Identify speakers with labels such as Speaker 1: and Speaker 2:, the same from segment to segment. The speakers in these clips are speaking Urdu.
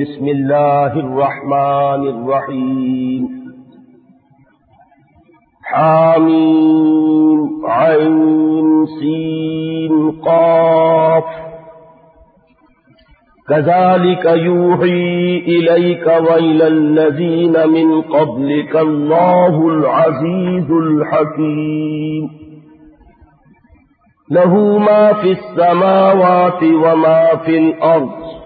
Speaker 1: بسم الله الرحمن الرحيم حامين عين سين قاف كذلك يوحي إليك وإلى الذين من قبلك الله العزيز الحكيم له ما في السماوات وما في الأرض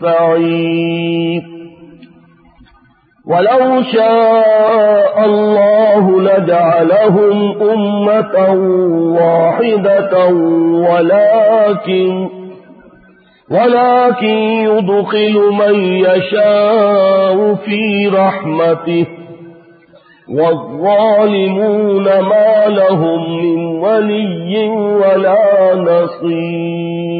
Speaker 1: السعير ولو شاء الله لجعلهم أمة واحدة ولكن ولكن يدخل من يشاء في رحمته. والظالمون ما لهم من ولي ولا نصير.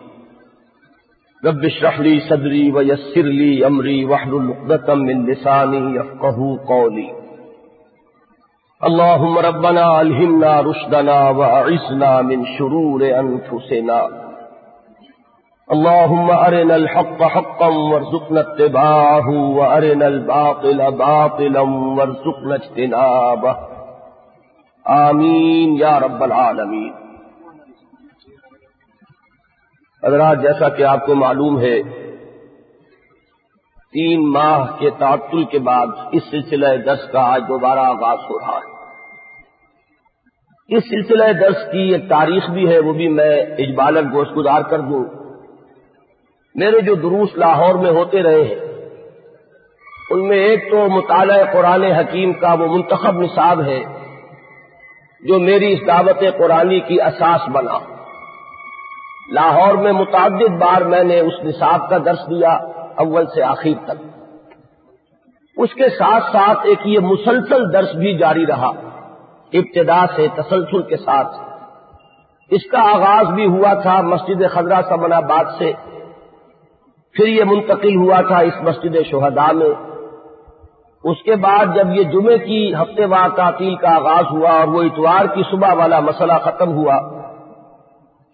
Speaker 1: رب اشرح لي صدري ويسر لي أمري واحلل عقدة من لساني يفقه قولي. اللهم ربنا ألهمنا رشدنا وأعزنا من شرور أنفسنا. اللهم أرنا الحق حقا وارزقنا اتباعه، وأرنا الباطل باطلا وارزقنا اجتنابه. آمین یا رب العالمین حضرات، جیسا کہ آپ کو معلوم ہے، تین ماہ کے تعطل کے بعد اس سلسلہ درس کا آج دوبارہ آغاز ہو رہا ہے۔ اس سلسلہ درس کی ایک تاریخ بھی ہے، وہ بھی میں اجبالن گوشت گزار کر دوں۔ میرے جو دروس لاہور میں ہوتے رہے ہیں، ان میں ایک تو مطالعہ قرآن حکیم کا وہ منتخب نصاب ہے، جو میری اس دعوت قرآنی کی اساس بنا۔ لاہور میں متعدد بار میں نے اس نصاب کا درس دیا اول سے آخر تک۔ اس کے ساتھ ساتھ ایک یہ مسلسل درس بھی جاری رہا، ابتدا سے تسلسل کے ساتھ۔ اس کا آغاز بھی ہوا تھا مسجد خزرہ سمن آباد سے، پھر یہ منتقل ہوا تھا اس مسجد شہداء میں۔ اس کے بعد جب یہ جمعے کی ہفتے وار تعطیل کا آغاز ہوا اور وہ اتوار کی صبح والا مسئلہ ختم ہوا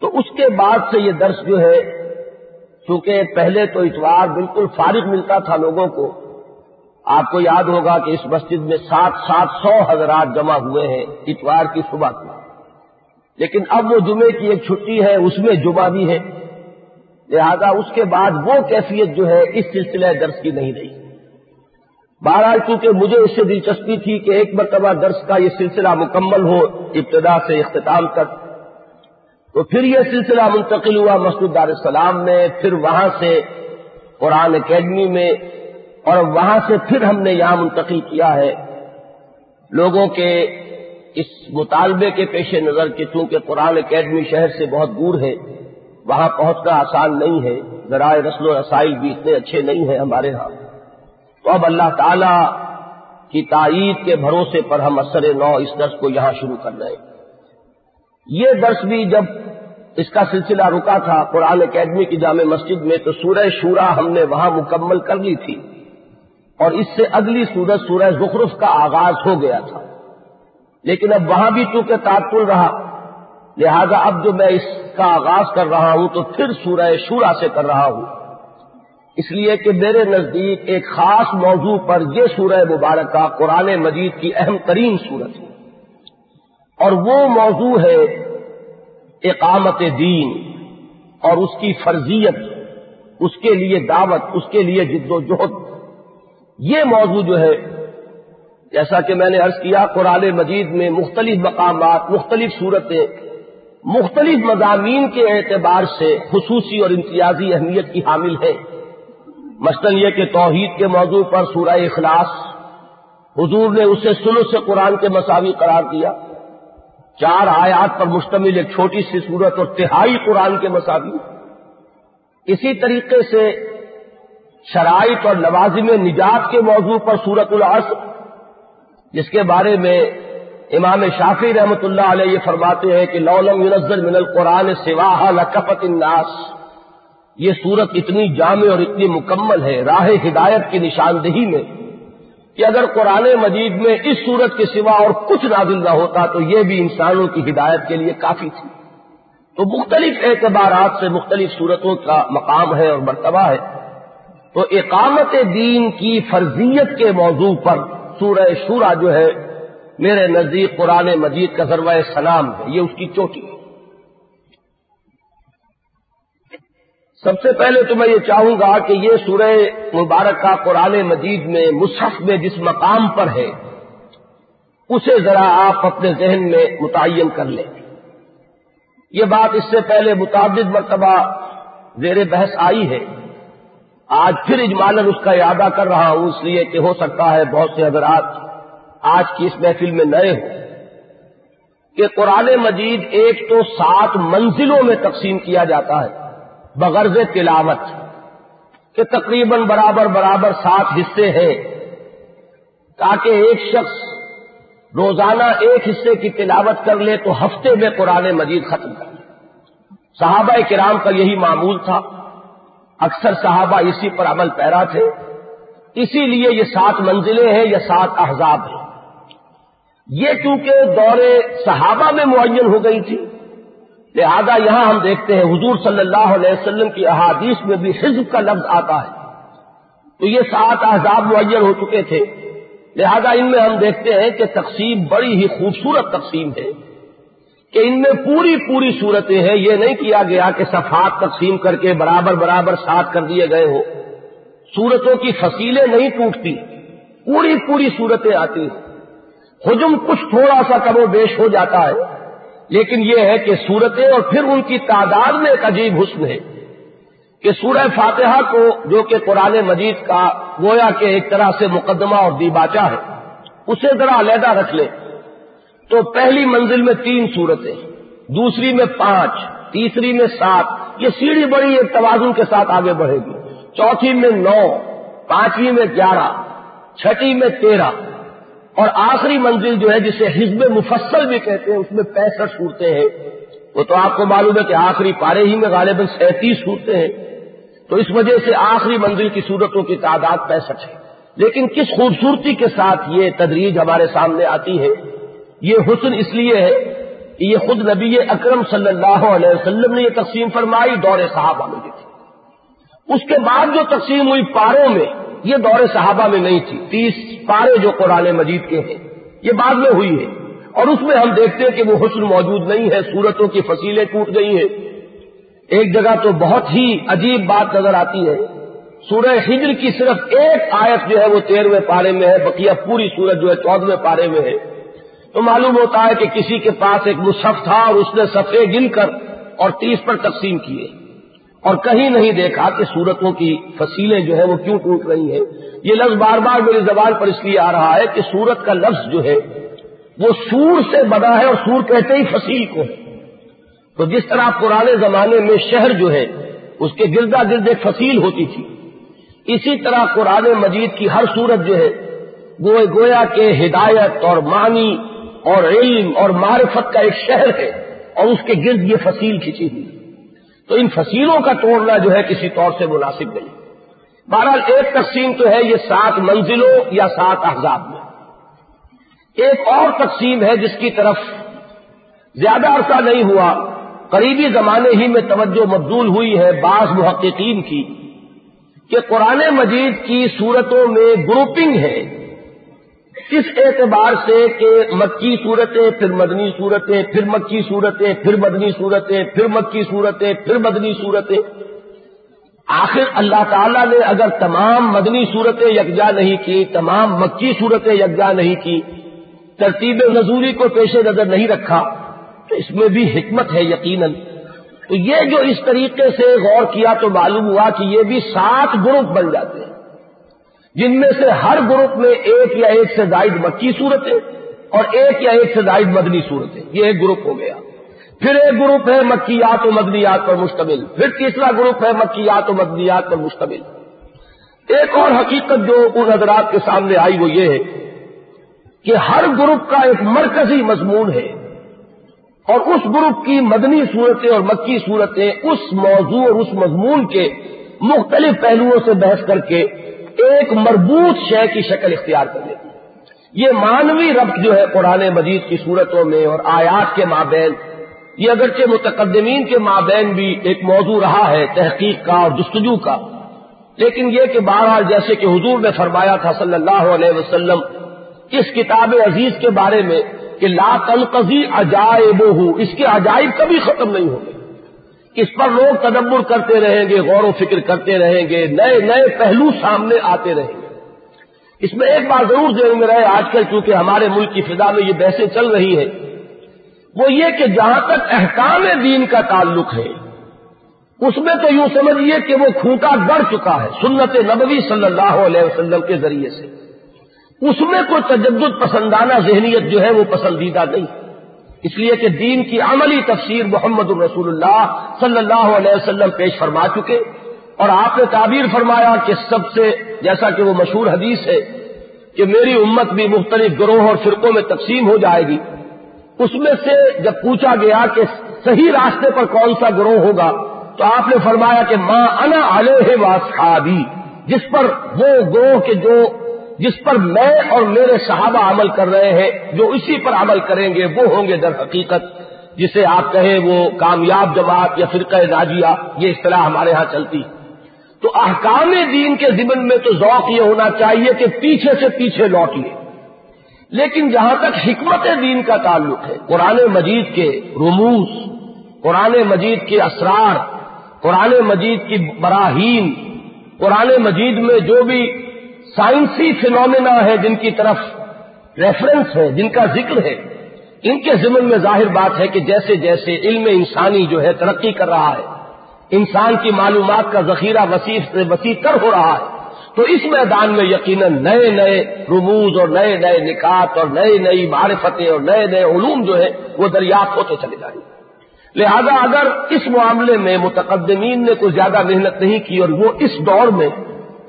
Speaker 1: تو اس کے بعد سے یہ درس جو ہے، چونکہ پہلے تو اتوار بالکل فارغ ملتا تھا لوگوں کو، آپ کو یاد ہوگا کہ اس مسجد میں سات سات سو حضرات جمع ہوئے ہیں اتوار کی صبح کی لیکن اب وہ جمعے کی ایک چھٹی ہے، اس میں جمعہ بھی ہے۔ لہذا اس کے بعد وہ کیفیت جو ہے، اس سلسلہ درس کی نہیں رہی۔ بہرحال چونکہ مجھے اس سے دلچسپی تھی کہ ایک مرتبہ درس کا یہ سلسلہ مکمل ہو، ابتدا سے اختتام تک تو پھر یہ سلسلہ منتقل ہوا مسجد دار السلام میں، پھر وہاں سے قرآن اکیڈمی میں، اور وہاں سے پھر ہم نے یہاں منتقل کیا ہے۔ لوگوں کے اس مطالبے کے پیش نظر کہ چونکہ قرآن اکیڈمی شہر سے بہت دور ہے، وہاں پہنچنا آسان نہیں ہے، ذرائع رسل و رسائی بھی اتنے اچھے نہیں ہیں ہمارے ہاں۔ تو اب اللہ تعالی کی تائید کے بھروسے پر ہم اثر نو اس درس کو یہاں شروع کر رہے ہیں۔ یہ درس بھی جب اس کا سلسلہ رکا تھا قرآن اکیڈمی کی جامع مسجد میں، تو سورہ شورا ہم نے وہاں مکمل کر لی تھی۔ اور اس سے اگلی سورج سورہ زخرف کا آغاز ہو گیا تھا۔ لیکن اب وہاں بھی چونکہ تعطل رہا، لہذا اب جو میں اس کا آغاز کر رہا ہوں، تو پھر سورہ شورا سے کر رہا ہوں۔ اس لیے کہ میرے نزدیک ایک خاص موضوع پر یہ سورہ مبارکہ قرآن مجید کی اہم ترین صورت ہے۔ اور وہ موضوع ہے اقامت دین اور اس کی فرضیت، اس کے لیے دعوت، اس کے لیے جد و جہد۔ یہ موضوع جو ہے، جیسا کہ میں نے عرض کیا، قرآن مجید میں مختلف مقامات، مختلف صورتیں، مختلف مضامین کے اعتبار سے خصوصی اور امتیازی اہمیت کی حامل ہے مثلاً یہ کہ توحید کے موضوع پر سورہ اخلاص، حضور نے اسے سلو سے قرآن کے مساوی قرار دیا۔ چار آیات پر مشتمل ایک چھوٹی سی صورت اور تہائی قرآن کے مساوی اسی طریقے سے شرائط اور لوازم نجات کے موضوع پر سورت العصر، جس کے بارے میں امام شافی رحمۃ اللہ علیہ یہ فرماتے ہیں کہ لولم ينزل من القرآن سواہ لکفت الناس۔ یہ صورت اتنی جامع اور اتنی مکمل ہے، راہ ہدایت کی نشاندہی میں۔ کہ اگر قرآن مجید میں اس صورت کے سوا اور کچھ نازل نہ ہوتا تو یہ بھی انسانوں کی ہدایت کے لیے کافی تھی۔ تو مختلف اعتبارات سے مختلف صورتوں کا مقام ہے اور مرتبہ ہے۔ تو اقامت دین کی فرضیت کے موضوع پر سورہ شورا جو ہے، میرے نزدیک قرآن مجید کا ذروہ سلام ہے۔ یہ اس کی چوٹی ہے۔ سب سے پہلے تو میں یہ چاہوں گا کہ یہ سورہ مبارک کا قرآن مجید میں مصحف میں جس مقام پر ہے، اسے ذرا آپ اپنے ذہن میں متعین کر لیں۔ یہ بات اس سے پہلے متعدد مرتبہ زیر بحث آئی ہے۔ آج پھر اجمالن اس کا اعادہ کر رہا ہوں، اس لیے کہ ہو سکتا ہے بہت سے حضرات آج کی اس محفل میں نئے ہوں۔ کہ قرآن مجید ایک تو سات منزلوں میں تقسیم کیا جاتا ہے۔ بغرض تلاوت، کہ تقریباً برابر برابر سات حصے ہیں، تاکہ ایک شخص روزانہ ایک حصے کی تلاوت کر لے تو ہفتے میں قرآن مجید ختم کر لے۔ صحابہ کرام کا یہی معمول تھا۔ اکثر صحابہ اسی پر عمل پیرا تھے۔ اسی لیے یہ سات منزلیں ہیں یا سات احزاب ہیں۔ یہ چونکہ دور صحابہ میں معین ہو گئی تھی لہذا یہاں ہم دیکھتے ہیں حضور صلی اللہ علیہ وسلم کی احادیث میں بھی حزب کا لفظ آتا ہے۔ تو یہ سات احزاب معین ہو چکے تھے۔ لہذا ان میں ہم دیکھتے ہیں کہ تقسیم بڑی ہی خوبصورت تقسیم ہے۔ کہ ان میں پوری پوری صورتیں ہیں۔ یہ نہیں کیا گیا کہ صفات تقسیم کر کے برابر برابر ساتھ کر دیے گئے ہو صورتوں کی فصیلیں نہیں ٹوٹتی۔ پوری پوری صورتیں آتی ہیں۔ حجم کچھ تھوڑا سا کم و بیش ہو جاتا ہے۔ لیکن یہ ہے کہ صورتیں اور پھر ان کی تعداد میں ایک عجیب حسن ہے کہ سورہ فاتحہ کو جو کہ قرآن مجید کا گویا کے ایک طرح سے مقدمہ اور دیباچہ ہے، اسے ذرا علیحدہ رکھ لیں۔ تو پہلی منزل میں تین صورتیں، دوسری میں پانچ، تیسری میں سات، یہ سیڑھی بڑی ایک توازن کے ساتھ آگے بڑھے گی۔ چوتھی میں نو، پانچویں میں گیارہ، چھٹی میں تیرہ اور آخری منزل جو ہے جسے حزب مفصل بھی کہتے ہیں، اس میں پینسٹھ صورتیں ہیں۔ وہ تو آپ کو معلوم ہے کہ آخری پارے ہی میں غالباً سینتیس صورتیں ہیں۔ تو اس وجہ سے آخری منزل کی صورتوں کی تعداد پینسٹھ ہے۔ لیکن کس خوبصورتی کے ساتھ یہ تدریج ہمارے سامنے آتی ہے، یہ حسن اس لیے ہے کہ یہ خود نبی اکرم صلی اللہ علیہ وسلم نے یہ تقسیم فرمائی، دور صحابہ میں تھی۔ اس کے بعد جو تقسیم ہوئی پاروں میں یہ دور صحابہ میں نہیں تھی۔ تیس پارے جو قرآن مجید کے ہیں، یہ بعد میں ہوئی ہے۔ اور اس میں ہم دیکھتے ہیں کہ وہ حسن موجود نہیں ہے، صورتوں کی فصیلیں ٹوٹ گئی ہیں۔ ایک جگہ تو بہت ہی عجیب بات نظر آتی ہے۔ سورہ ہجر کی صرف ایک آیت جو ہے وہ تیرہویں پارے میں ہے، بقیہ پوری سورت جو ہے چودہویں پارے میں ہے۔ تو معلوم ہوتا ہے کہ کسی کے پاس ایک مصحف تھا اور اس نے صفحے گن کر اور تیس پر تقسیم کیے۔ اور کہیں نہیں دیکھا کہ سورتوں کی فصیلیں جو ہے وہ کیوں ٹوٹ رہی ہیں۔ یہ لفظ بار بار میری زبان پر اس لیے آ رہا ہے کہ سورت کا لفظ جو ہے وہ سور سے بنا ہے اور سور کہتے ہی فصیل کو۔ ہے تو جس طرح پرانے زمانے میں شہر جو ہے اس کے گردا گرد ایک فصیل ہوتی تھی، اسی طرح قرآن مجید کی ہر صورت جو ہے وہ گویا کے ہدایت اور معنی اور علم اور معرفت کا ایک شہر ہے اور اس کے گرد یہ فصیل کھینچی ہوئی۔ تو ان فصیلوں کا توڑنا جو ہے کسی طور سے مناسب نہیں۔ بہرحال ایک تقسیم تو ہے یہ سات منزلوں یا سات احزاب میں۔ ایک اور تقسیم ہے جس کی طرف زیادہ عرصہ نہیں ہوا، قریبی زمانے ہی میں توجہ مبدول ہوئی ہے بعض محققین کی، کہ قرآن مجید کی صورتوں میں گروپنگ ہے۔ اس اعتبار سے کہ مکی صورتیں، پھر مدنی صورتیں، پھر مکی صورتیں، پھر مدنی صورتیں، پھر مکی صورتیں، پھر مدنی صورتیں۔ آخر اللہ تعالیٰ نے اگر تمام مدنی صورتیں یکجا نہیں کی، تمام مکی صورتیں یکجا نہیں کی، ترتیب نظوری کو پیش نظر نہیں رکھا، تو اس میں بھی حکمت ہے یقیناً۔ تو یہ جو اس طریقے سے غور کیا تو معلوم ہوا کہ یہ بھی سات گروپ بن جاتے ہیں۔ جن میں سے ہر گروپ میں ایک یا ایک سے زائد مکی صورتیں اور ایک یا ایک سے زائد مدنی صورتیں یہ ایک گروپ ہو گیا۔ پھر ایک گروپ ہے مکیات و مدنیات پر مشتمل۔ پھر تیسرا گروپ ہے مکیات و مدنیات پر مشتمل۔ ایک اور حقیقت جو ان حضرات کے سامنے آئی وہ یہ ہے کہ ہر گروپ کا ایک مرکزی مضمون ہے اور اس گروپ کی مدنی صورتیں اور مکی صورتیں اس موضوع اور اس مضمون کے مختلف پہلوؤں سے بحث کر کے ایک مربوط شے کی شکل اختیار کر لیتی یہ مانوی ربط جو ہے قرآن مجید کی صورتوں میں اور آیات کے مابین، یہ اگرچہ متقدمین کے مابین بھی ایک موضوع رہا ہے، تحقیق کا اور جستجو کا۔ لیکن یہ کہ بہرحال جیسے کہ حضور نے فرمایا تھا صلی اللہ علیہ وسلم اس کتاب عزیز کے بارے میں کہ لا تنقضی عجائب ہو اس کے عجائب کبھی ختم نہیں ہوں گے اس پر لوگ تدبر کرتے رہیں گے، غور و فکر کرتے رہیں گے، نئے نئے پہلو سامنے آتے رہیں گے۔ اس میں ایک بار ضرور ذہن میں رہے، آج کل چونکہ ہمارے ملک کی فضا میں یہ بحثیں چل رہی ہیں، وہ یہ کہ جہاں تک احکام دین کا تعلق ہے، اس میں تو یوں سمجھیے کہ وہ کھوٹا گڑ چکا ہے، سنت نبوی صلی اللہ علیہ وسلم کے ذریعے سے۔ اس میں کوئی تجدد پسندانہ ذہنیت جو ہے وہ پسندیدہ نہیں۔ اس لیے کہ دین کی عملی تفسیر محمد الرسول اللہ صلی اللہ علیہ وسلم پیش فرما چکے اور آپ نے تعبیر فرمایا کہ سب سے جیسا کہ وہ مشہور حدیث ہے کہ میری امت بھی مختلف گروہ اور فرقوں میں تقسیم ہو جائے گی۔ اس میں سے جب پوچھا گیا کہ صحیح راستے پر کون سا گروہ ہوگا تو آپ نے فرمایا کہ ماں انا علیہ واسخابی جس پر وہ گروہ کے جو جس پر میں اور میرے صحابہ عمل کر رہے ہیں، جو اسی پر عمل کریں گے، وہ ہوں گے در حقیقت۔ جسے آپ کہیں وہ کامیاب جماعت یا فرقہ راجیہ، یہ اصطلاح ہمارے ہاں چلتی۔ تو احکام دین کے ذمن میں تو ذوق یہ ہونا چاہیے کہ پیچھے سے پیچھے لوٹیے۔ لیکن جہاں تک حکمت دین کا تعلق ہے، قرآن مجید کے رموز، قرآن مجید کے اسرار، قرآن مجید کی براہین، قرآن مجید میں جو بھی سائنسی فنومینا ہے جن کی طرف ریفرنس ہے، جن کا ذکر ہے۔ ان کے ذمن میں ظاہر بات ہے کہ جیسے جیسے علم انسانی جو ہے ترقی کر رہا ہے، انسان کی معلومات کا ذخیرہ وسیع سے وسیع تر ہو رہا ہے، تو اس میدان میں یقیناً نئے نئے رموز اور نئے نئے نکات اور نئی نئی معرفتیں اور نئے نئے علوم جو ہے وہ دریافت ہوتے چلے جائیں۔ گے لہذا اگر اس معاملے میں متقدمین نے کوئی زیادہ محنت نہیں کی اور وہ اس دور میں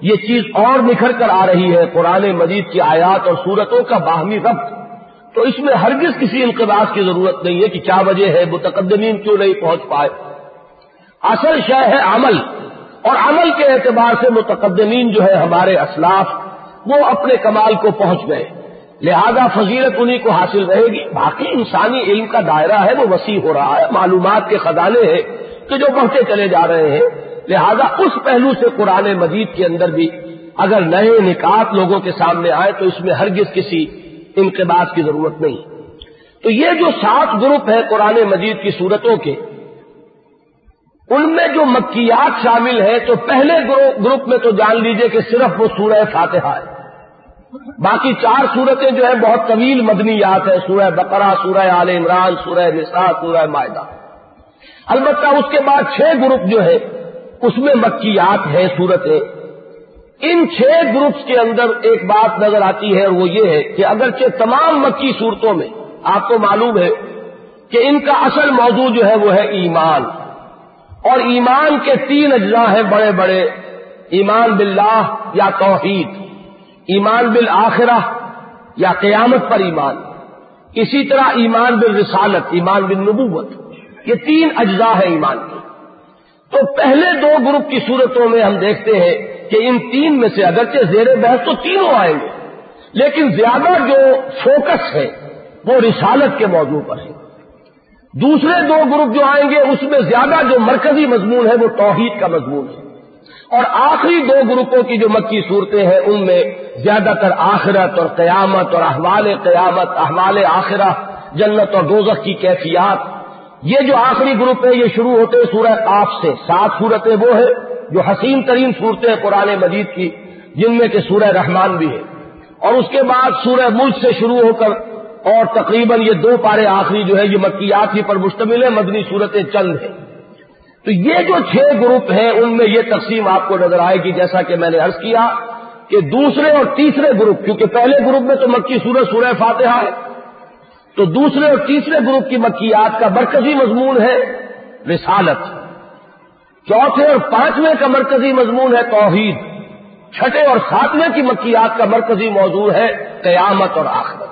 Speaker 1: یہ چیز اور نکھر کر آ رہی ہے قرآن مجید کی آیات اور صورتوں کا باہمی ربط تو اس میں ہرگز کسی انقباس کی ضرورت نہیں ہے کہ کیا وجہ ہے، متقدمین کیوں نہیں پہنچ پائے۔ اصل شے ہے عمل۔ اور عمل کے اعتبار سے متقدمین جو ہے ہمارے اسلاف، وہ اپنے کمال کو پہنچ گئے۔ لہذا فضیلت انہی کو حاصل رہے گی۔ باقی انسانی علم کا دائرہ ہے، وہ وسیع ہو رہا ہے، معلومات کے خزانے ہیں۔ کہ جو بڑھتے چلے جا رہے ہیں، لہذا اس پہلو سے قرآن مجید کے اندر بھی اگر نئے نکات لوگوں کے سامنے آئے تو اس میں ہرگز کسی انقباس کی ضرورت نہیں۔ تو یہ جو سات گروپ ہے قرآن مجید کی صورتوں کے، ان میں جو مکیات شامل ہیں تو پہلے گروپ میں تو جان لیجیے کہ صرف وہ سورہ فاتحہ ہے۔ باقی چار صورتیں جو ہیں بہت طویل مدنیات ہیں، سورہ بقرہ، سورہ عال عمران، سورہ نساء، سورہ معدہ البتہ اس کے بعد چھ گروپ جو ہے، اس میں مکیات ہیں صورتیں ان چھ گروپس کے اندر ایک بات نظر آتی ہے اور وہ یہ ہے کہ اگرچہ تمام مکی صورتوں میں آپ کو معلوم ہے کہ ان کا اصل موضوع جو ہے وہ ہے ایمان۔ اور ایمان کے تین اجزاء ہیں بڑے بڑے، ایمان باللہ یا توحید، ایمان بالآخرہ یا قیامت پر ایمان۔ اسی طرح ایمان بالرسالت، ایمان بالنبوت۔ یہ تین اجزاء ہیں ایمان کے۔ تو پہلے دو گروپ کی صورتوں میں ہم دیکھتے ہیں کہ ان تین میں سے اگرچہ زیر بحث تو تینوں آئیں گے، لیکن زیادہ جو فوکس ہے وہ رسالت کے موضوع پر ہے۔ دوسرے دو گروپ جو آئیں گے، اس میں زیادہ جو مرکزی مضمون ہے وہ توحید کا مضمون ہے۔ اور آخری دو گروپوں کی جو مکی صورتیں ہیں، ان میں زیادہ تر آخرت اور قیامت اور احوال قیامت، احوال آخرہ، جنت اور دوزخ کی کیفیات یہ جو آخری گروپ ہے، یہ شروع ہوتے سورہ قاف سے۔ سات صورتیں وہ ہیں جو حسین ترین صورتیں قرآن مجید کی، جن میں کہ سورہ رحمان بھی ہے۔ اور اس کے بعد سورہ ملک سے شروع ہو کر اور تقریباً یہ دو پارے آخری جو ہے، یہ مکیات ہی پر مشتمل ہے مدنی صورتیں چند ہیں۔ تو یہ جو چھ گروپ ہیں، ان میں یہ تقسیم آپ کو نظر آئے گی، جیسا کہ میں نے عرض کیا کہ دوسرے اور تیسرے گروپ، کیونکہ پہلے گروپ میں تو مکی سورج سورہ فاتحہ ہے۔ تو دوسرے اور تیسرے گروپ کی مکیات کا مرکزی مضمون ہے رسالت۔ چوتھے اور پانچویں کا مرکزی مضمون ہے توحید۔ چھٹے اور ساتویں کی مکیات کا مرکزی موضوع ہے قیامت اور آخرت۔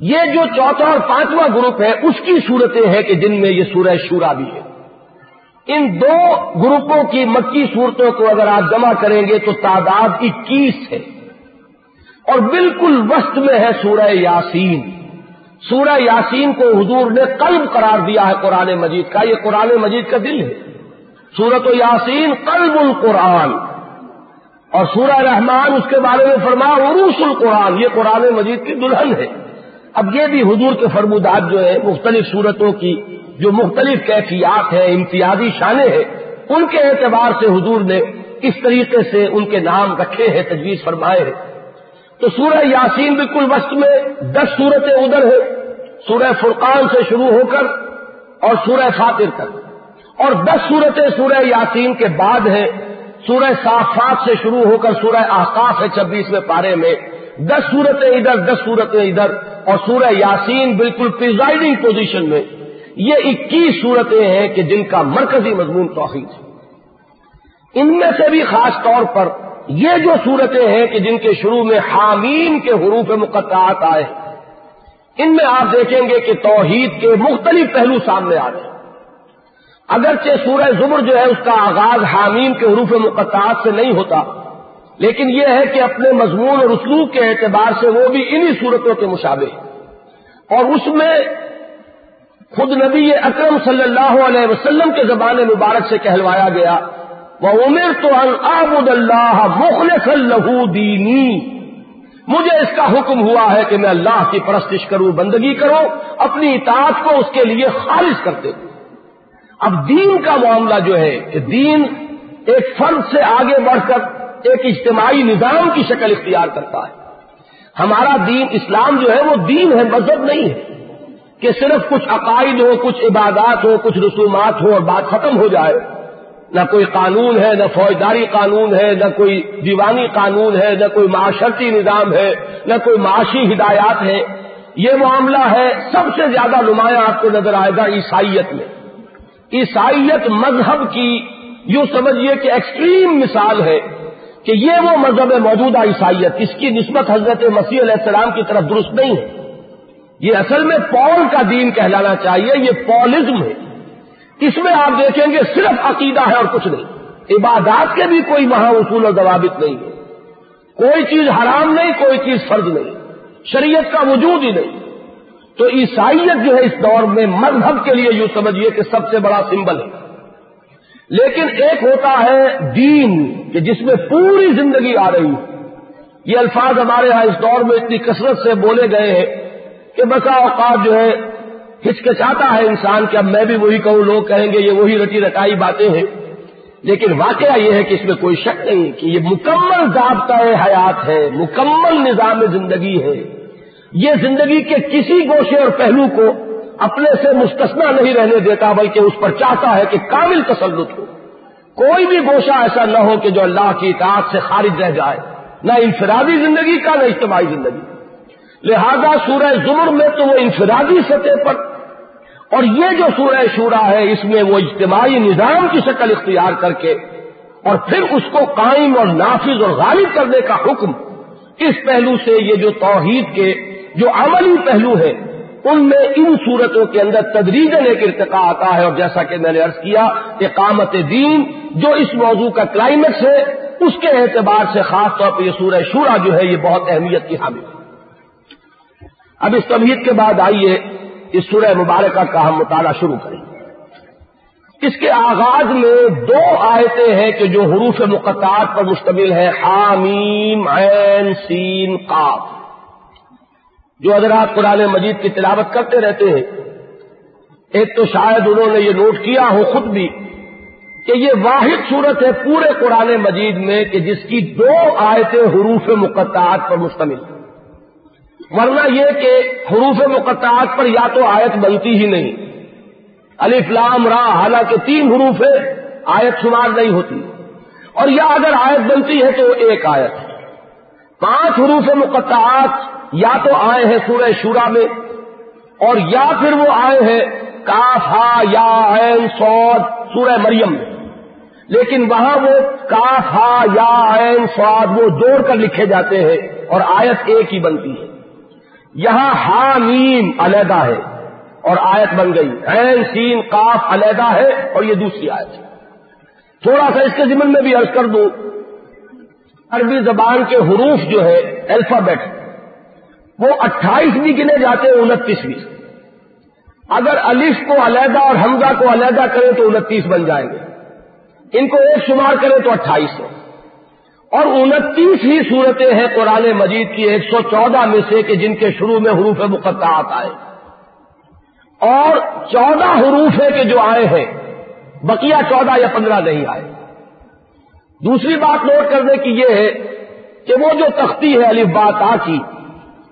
Speaker 1: یہ جو چوتھا اور پانچواں گروپ ہے، اس کی صورتیں ہیں کہ جن میں یہ سورہ شورا بھی ہے۔ ان دو گروپوں کی مکی صورتوں کو اگر آپ جمع کریں گے تو تعداد اکیس ہے۔ اور بالکل وسط میں ہے سورہ یاسین۔ سورہ یاسین کو حضور نے قلب قرار دیا ہے قرآن مجید کا، یہ قرآن مجید کا دل ہے۔ سورت و یاسین قلب القرآن۔ اور سورہ رحمان اس کے بارے میں فرما، عروس القرآن، یہ قرآن مجید کی دلہن ہے۔ اب یہ بھی حضور کے فرمودات جو ہے مختلف صورتوں کی جو مختلف کیفیات ہیں، امتیازی شانے ہیں، ان کے اعتبار سے حضور نے اس طریقے سے ان کے نام رکھے ہیں، تجویز فرمائے ہیں۔ تو سورہ یاسین بالکل وسط میں دس صورتیں ادھر ہیں، سورہ فرقان سے شروع ہو کر اور سورہ فاتر تک۔ اور دس صورتیں سورہ یاسین کے بعد ہیں، سورہ صافات سے شروع ہو کر سورہ آکاف ہے چھبیسویں پارے میں۔ دس صورتیں ادھر، دس صورتیں ادھر۔ اور سورہ یاسین بالکل پریزائڈنگ پوزیشن میں۔ یہ اکیس صورتیں ہیں کہ جن کا مرکزی مضمون توحید ہے۔ ان میں سے بھی خاص طور پر یہ جو صورتیں ہیں کہ جن کے شروع میں حامیم کے حروف مقطعات آئے، ان میں آپ دیکھیں گے کہ توحید کے مختلف پہلو سامنے آ رہے ہیں۔ اگرچہ سورہ زبر جو ہے اس کا آغاز حامیم کے حروف مقطعات سے نہیں ہوتا، لیکن یہ ہے کہ اپنے مضمون اور اسلوب کے اعتبار سے وہ بھی انہی صورتوں کے مشابے اور اس میں خود نبی اکرم صلی اللہ علیہ وسلم کے زبان مبارک سے کہلوایا گیا۔ وہ عمر تو العبد اللہ مخلص اللہ دینی مجھے اس کا حکم ہوا ہے کہ میں اللہ کی پرستش کروں، بندگی کروں، اپنی اطاعت کو اس کے لیے خارج کرتے ہوں اب دین کا معاملہ جو ہے کہ دین ایک فرد سے آگے بڑھ کر ایک اجتماعی نظام کی شکل اختیار کرتا ہے۔ ہمارا دین اسلام جو ہے وہ دین ہے، مذہب نہیں ہے۔ کہ صرف کچھ عقائد ہو، کچھ عبادات ہو، کچھ رسومات ہو اور بات ختم ہو جائے۔ نہ کوئی قانون ہے، نہ فوجداری قانون ہے، نہ کوئی دیوانی قانون ہے، نہ کوئی معاشرتی نظام ہے، نہ کوئی معاشی ہدایات ہے یہ معاملہ ہے، سب سے زیادہ نمایاں آپ کو نظر آئے گا عیسائیت میں۔ عیسائیت مذہب کی یوں سمجھیے کہ ایکسٹریم مثال ہے کہ یہ وہ مذہب ہے موجودہ عیسائیت، اس کی نسبت حضرت مسیح علیہ السلام کی طرف درست نہیں ہے۔ یہ اصل میں پول کا دین کہلانا چاہیے، یہ پولزم ہے۔ اس میں آپ دیکھیں گے صرف عقیدہ ہے اور کچھ نہیں۔ عبادات کے بھی کوئی وہاں اصول و ضوابط نہیں ہے۔ کوئی چیز حرام نہیں، کوئی چیز فرض نہیں۔ شریعت کا وجود ہی نہیں۔ تو عیسائیت جو ہے اس دور میں مذہب کے لیے یوں سمجھیے کہ سب سے بڑا سمبل ہے۔ لیکن ایک ہوتا ہے دین، کہ جس میں پوری زندگی آ رہی ہے یہ الفاظ ہمارے ہاں اس دور میں اتنی کثرت سے بولے گئے ہیں کہ بسا اوقات جو ہے ہچکچاتا ہے انسان کہ اب میں بھی وہی کہوں، لوگ کہیں گے یہ وہی رٹی رٹائی باتیں ہیں۔ لیکن واقعہ یہ ہے کہ اس میں کوئی شک نہیں کہ یہ مکمل ضابطۂ حیات ہے، مکمل نظام زندگی ہے۔ یہ زندگی کے کسی گوشے اور پہلو کو اپنے سے مستثنا نہیں رہنے دیتا، بلکہ اس پر چاہتا ہے کہ کامل تسلط ہو۔ کوئی بھی گوشہ ایسا نہ ہو کہ جو اللہ کی اطاعت سے خارج رہ جائے۔ نہ انفرادی زندگی کا، نہ اجتماعی زندگی۔ لہذا سورہ ظلم میں تو وہ انفرادی سطح پر اور یہ جو سورہ شورا ہے، اس میں وہ اجتماعی نظام کی شکل اختیار کر کے اور پھر اس کو قائم اور نافذ اور غالب کرنے کا حکم، اس پہلو سے یہ جو توحید کے جو عملی پہلو ہے ان میں ان صورتوں کے اندر تدریجن ایک ارتقا آتا ہے اور جیسا کہ میں نے ارض کیا، اقامت دین جو اس موضوع کا کلائمیکس ہے، اس کے اعتبار سے خاص طور پہ یہ سورہ شورا جو ہے، یہ بہت اہمیت کی حامل ہے۔ اب اس تمہید کے بعد آئیے اس سورہ مبارکہ کا ہم مطالعہ شروع کریں اس کے آغاز میں دو آیتیں ہیں کہ جو حروف مقطعات پر مشتمل ہے حامیم، عین، سین، قاف۔ جو اگر آپ قرآن مجید کی تلاوت کرتے رہتے ہیں، ایک تو شاید انہوں نے یہ نوٹ کیا ہو خود بھی کہ یہ واحد صورت ہے پورے قرآن مجید میں کہ جس کی دو آیتیں حروف مقطعات پر مشتمل ہیں۔ ورنہ یہ کہ حروف مقطعات پر یا تو آیت بنتی ہی نہیں۔ علی فلام راہ حالانکہ تین حروف ہے آیت شمار نہیں ہوتی۔ اور یا اگر آیت بنتی ہے تو ایک آیت۔ پانچ حروف مقطعات یا تو آئے ہیں سورہ شورا میں، اور یا پھر وہ آئے ہیں کاف، ہا، یا، عین سعود سورہ مریم میں۔ لیکن وہاں وہ کاف، ہا، یا، عین سعود وہ جوڑ کر لکھے جاتے ہیں اور آیت ایک ہی بنتی ہے۔ یہاں ہا نیم علیحدہ ہے اور آیت بن گئی۔ عین، سین کاف علیحدہ ہے اور یہ دوسری آیت ہے۔ تھوڑا سا اس کے ذمن میں بھی عرض کر دوں۔ عربی زبان کے حروف جو ہے، الفابیٹ، وہ اٹھائیس بھی گنے جاتے ہیں، انتیسویں۔ اگر الف کو علیحدہ اور حمزہ کو علیحدہ کریں تو انتیس بن جائیں گے۔ ان کو ایک شمار کریں تو اٹھائیس ہے اور انتیس ہی صورتیں ہیں قرآن مجید کی، ایک سو چودہ میں سے کہ جن کے شروع میں حروف مقطعات آئے۔ اور چودہ حروف ہے کہ جو آئے ہیں، بقیہ چودہ یا پندرہ نہیں آئے۔ دوسری بات نوٹ کرنے کی یہ ہے کہ وہ جو تختی ہے علی بات آ کی،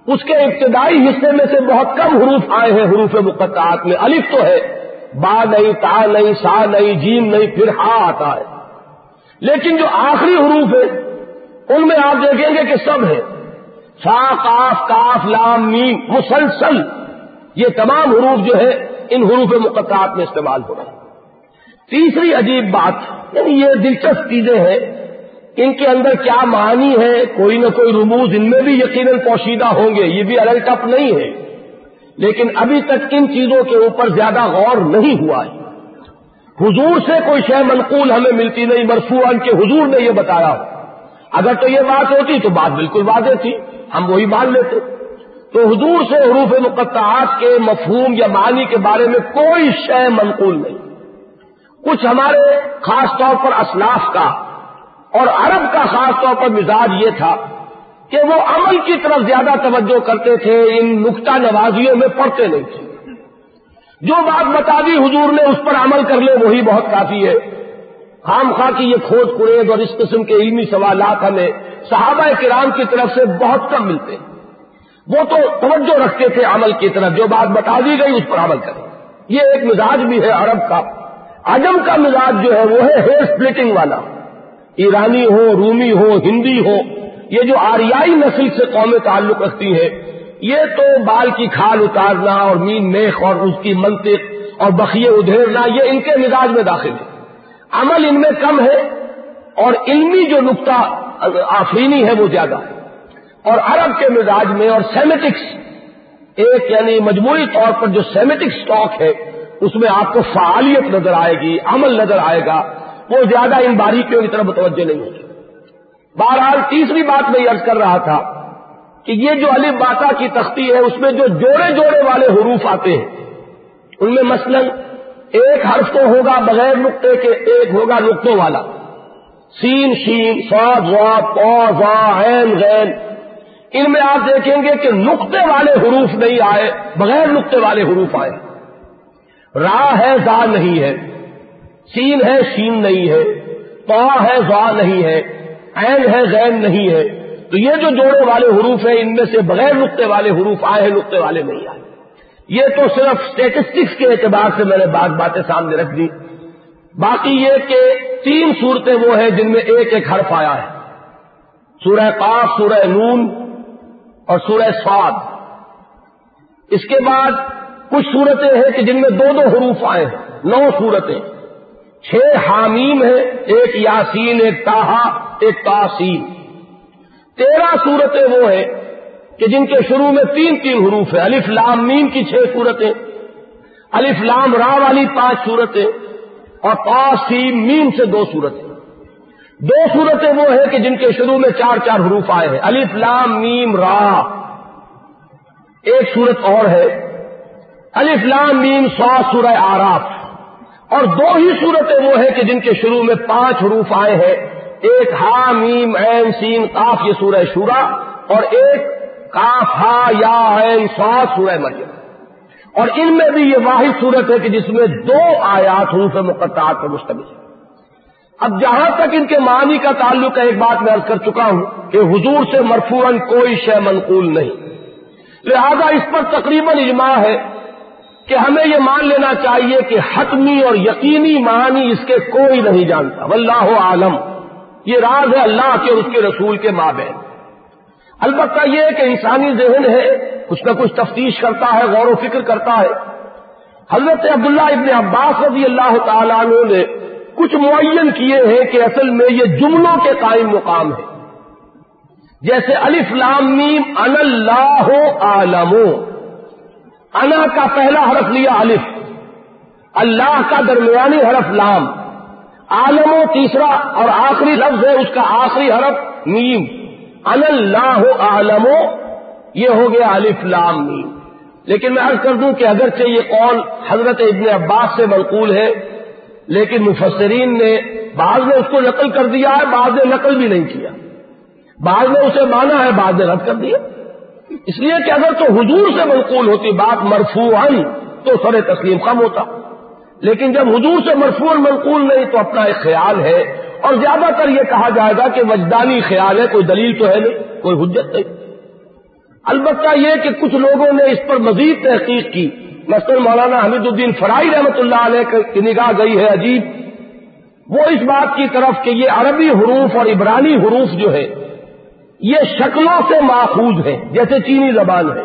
Speaker 1: اس کے ابتدائی حصے میں سے بہت کم حروف آئے ہیں حروف مقطعات میں۔ الف تو ہے، با نہیں، تا نہیں، سا نہیں، جیم نہیں، پھر ہا آتا ہے۔ لیکن جو آخری حروف ہے ان میں آپ دیکھیں گے کہ سب ہے سا کاف کاف لام، میم، مسلسل۔ یہ تمام حروف جو ہے ان حروف مقطعات میں استعمال ہو رہے ہیں۔ تیسری عجیب بات یعنی یہ دلچسپ چیزیں ہیں، ان کے اندر کیا معنی ہے، کوئی نہ کوئی رموز ان میں بھی یقیناً پوشیدہ ہوں گے، یہ بھی الگ ٹپ نہیں ہے۔ لیکن ابھی تک ان چیزوں کے اوپر زیادہ غور نہیں ہوا ہے۔ حضور سے کوئی شے منقول ہمیں ملتی نہیں مرفوعن کے حضور نے یہ بتایا اگر تو یہ بات ہوتی تو بات بالکل واضح تھی، ہم وہی مان لیتے۔ تو حضور سے حروف مقطعات کے مفہوم یا معنی کے بارے میں کوئی شے منقول نہیں۔ کچھ ہمارے خاص طور پر اسلاف کا اور عرب کا خاص طور پر مزاج یہ تھا کہ وہ عمل کی طرف زیادہ توجہ کرتے تھے، ان نقطہ نوازیوں میں پڑھتے نہیں تھے۔ جو بات بتا دی حضور نے، اس پر عمل کر لے، وہی بہت کافی ہے۔ خام خواہ کی یہ کھوج قریب اور اس قسم کے علمی سوالات ہمیں صحابہ کرام کی طرف سے بہت کم ملتے وہ تو توجہ رکھتے تھے عمل کی طرف، جو بات بتا دی گئی اس پر عمل کریں۔ یہ ایک مزاج بھی ہے عرب کا۔ عجم کا مزاج جو ہے وہ ہے ہیئر سپلٹنگ والا۔ ایرانی ہو، رومی ہو، ہندی ہو، یہ جو آریائی نسل سے قومیں تعلق رکھتی ہیں، یہ تو بال کی کھال اتارنا اور مین میخ اور اس کی منطق اور بخیے ادھیرنا یہ ان کے مزاج میں داخل ہے عمل ان میں کم ہے اور علمی جو نقطہ آفرینی ہے وہ زیادہ ہے۔ اور عرب کے مزاج میں اور سیمیٹکس ایک یعنی مجموعی طور پر جو سیمیٹک سٹاک ہے، اس میں آپ کو فعالیت نظر آئے گی، عمل نظر آئے گا۔ وہ زیادہ ان باریکیوں کی طرف متوجہ نہیں ہوگی۔ بہرحال تیسری بات میں یہ کر رہا تھا کہ یہ جو علی باتا کی تختی ہے، اس میں جو جوڑے جوڑے والے حروف آتے ہیں، ان میں مثلا ایک حرف تو ہوگا بغیر نقطے کے، ایک ہوگا نقطوں والا۔ سین، شین، سا عین، غین۔ ان میں آپ دیکھیں گے کہ نقطے والے حروف نہیں آئے، بغیر نقطے والے حروف آئے۔ را ہے، زا نہیں ہے۔ سین ہے، شین نہیں ہے۔ پا ہے، زا نہیں ہے۔ عین ہے، غین نہیں ہے۔ تو یہ جو جوڑے والے حروف ہیں، ان میں سے بغیر نقطے والے حروف آئے ہیں نقطے والے نہیں آئے۔ یہ تو صرف اسٹیٹسٹکس کے اعتبار سے میں نے بات باتیں سامنے رکھ دی۔ باقی یہ کہ تین صورتیں وہ ہیں جن میں ایک ایک حرف آیا ہے۔ سورہ قاف، سورہ نون اور سورہ سواد اس کے بعد کچھ صورتیں ہیں کہ جن میں دو دو حروف آئے ہیں۔ نو صورتیں۔ چھ حامیم ہیں، ایک یاسین، ایک تاہا ایک تاسین تیرہ صورتیں وہ ہیں کہ جن کے شروع میں تین تین حروف ہیں، الف، لام، میم کی چھ صورتیں، الف، لام، را والی پانچ صورتیں اور تاسیم میم سے دو صورتیں۔ دو صورتیں وہ ہیں کہ جن کے شروع میں چار چار حروف آئے ہیں۔ الف، لام، میم، را۔ ایک صورت اور ہے۔ الف، لام، میم سو سورہ آراف اور دو ہی صورتیں وہ ہیں کہ جن کے شروع میں پانچ حروف آئے ہیں۔ ایک ہا، میم، این، سین کاف یہ سورہ شورا اور ایک کاف ہا یا این سو سورہ مریم۔ اور ان میں بھی یہ واحد صورت ہے کہ جس میں دو آیات حروف مقطعات پر مشتمل ہے اب جہاں تک ان کے معنی کا تعلق ہے، ایک بات میں عرض کر چکا ہوں کہ حضور سے مرفون کوئی شے منقول نہیں۔ لہذا اس پر تقریباً اجماع ہے کہ ہمیں یہ مان لینا چاہیے کہ حتمی اور یقینی معنی اس کے کوئی نہیں جانتا۔ واللہ عالم۔ یہ راز ہے اللہ کے اور اس کے رسول کے مابین۔ البتہ یہ کہ انسانی ذہن ہے، کچھ نہ کچھ تفتیش کرتا ہے، غور و فکر کرتا ہے۔ حضرت عبداللہ ابن عباس رضی اللہ تعالیٰ عنہ نے کچھ معین کیے ہیں کہ اصل میں یہ جملوں کے قائم مقام ہے۔ جیسے الف لامیم ان اللہ عالم۔ انا کا پہلا حرف لیا الف۔ اللہ کا درمیانی حرف لام۔ عالم تیسرا اور آخری لفظ ہے، اس کا آخری حرف نیم اللہ عالم یہ ہو گیا الف لام نیم لیکن میں عرض کر دوں کہ اگرچہ یہ قول حضرت ابن عباس سے منقول ہے، لیکن مفسرین نے بعض نے اس کو نقل کر دیا ہے، بعض نے نقل بھی نہیں کیا۔ بعض نے اسے مانا ہے، بعض نے رد کر دیا۔ اس لیے کہ اگر تو حضور سے منقول ہوتی بات مرفوع تو سر تسلیم کم ہوتا۔ لیکن جب حضور سے مرفوع منقول نہیں، تو اپنا ایک خیال ہے اور زیادہ تر یہ کہا جائے گا کہ وجدانی خیال ہے، کوئی دلیل تو ہے نہیں، کوئی حجت نہیں۔ البتہ یہ کہ کچھ لوگوں نے اس پر مزید تحقیق کی۔ مثلا مولانا حمید الدین فرائی رحمۃ اللہ علیہ کی نگاہ گئی ہے عجیب۔ وہ اس بات کی طرف کہ یہ عربی حروف اور عبرانی حروف جو ہے یہ شکلوں سے ماخوذ ہے جیسے چینی زبان ہے۔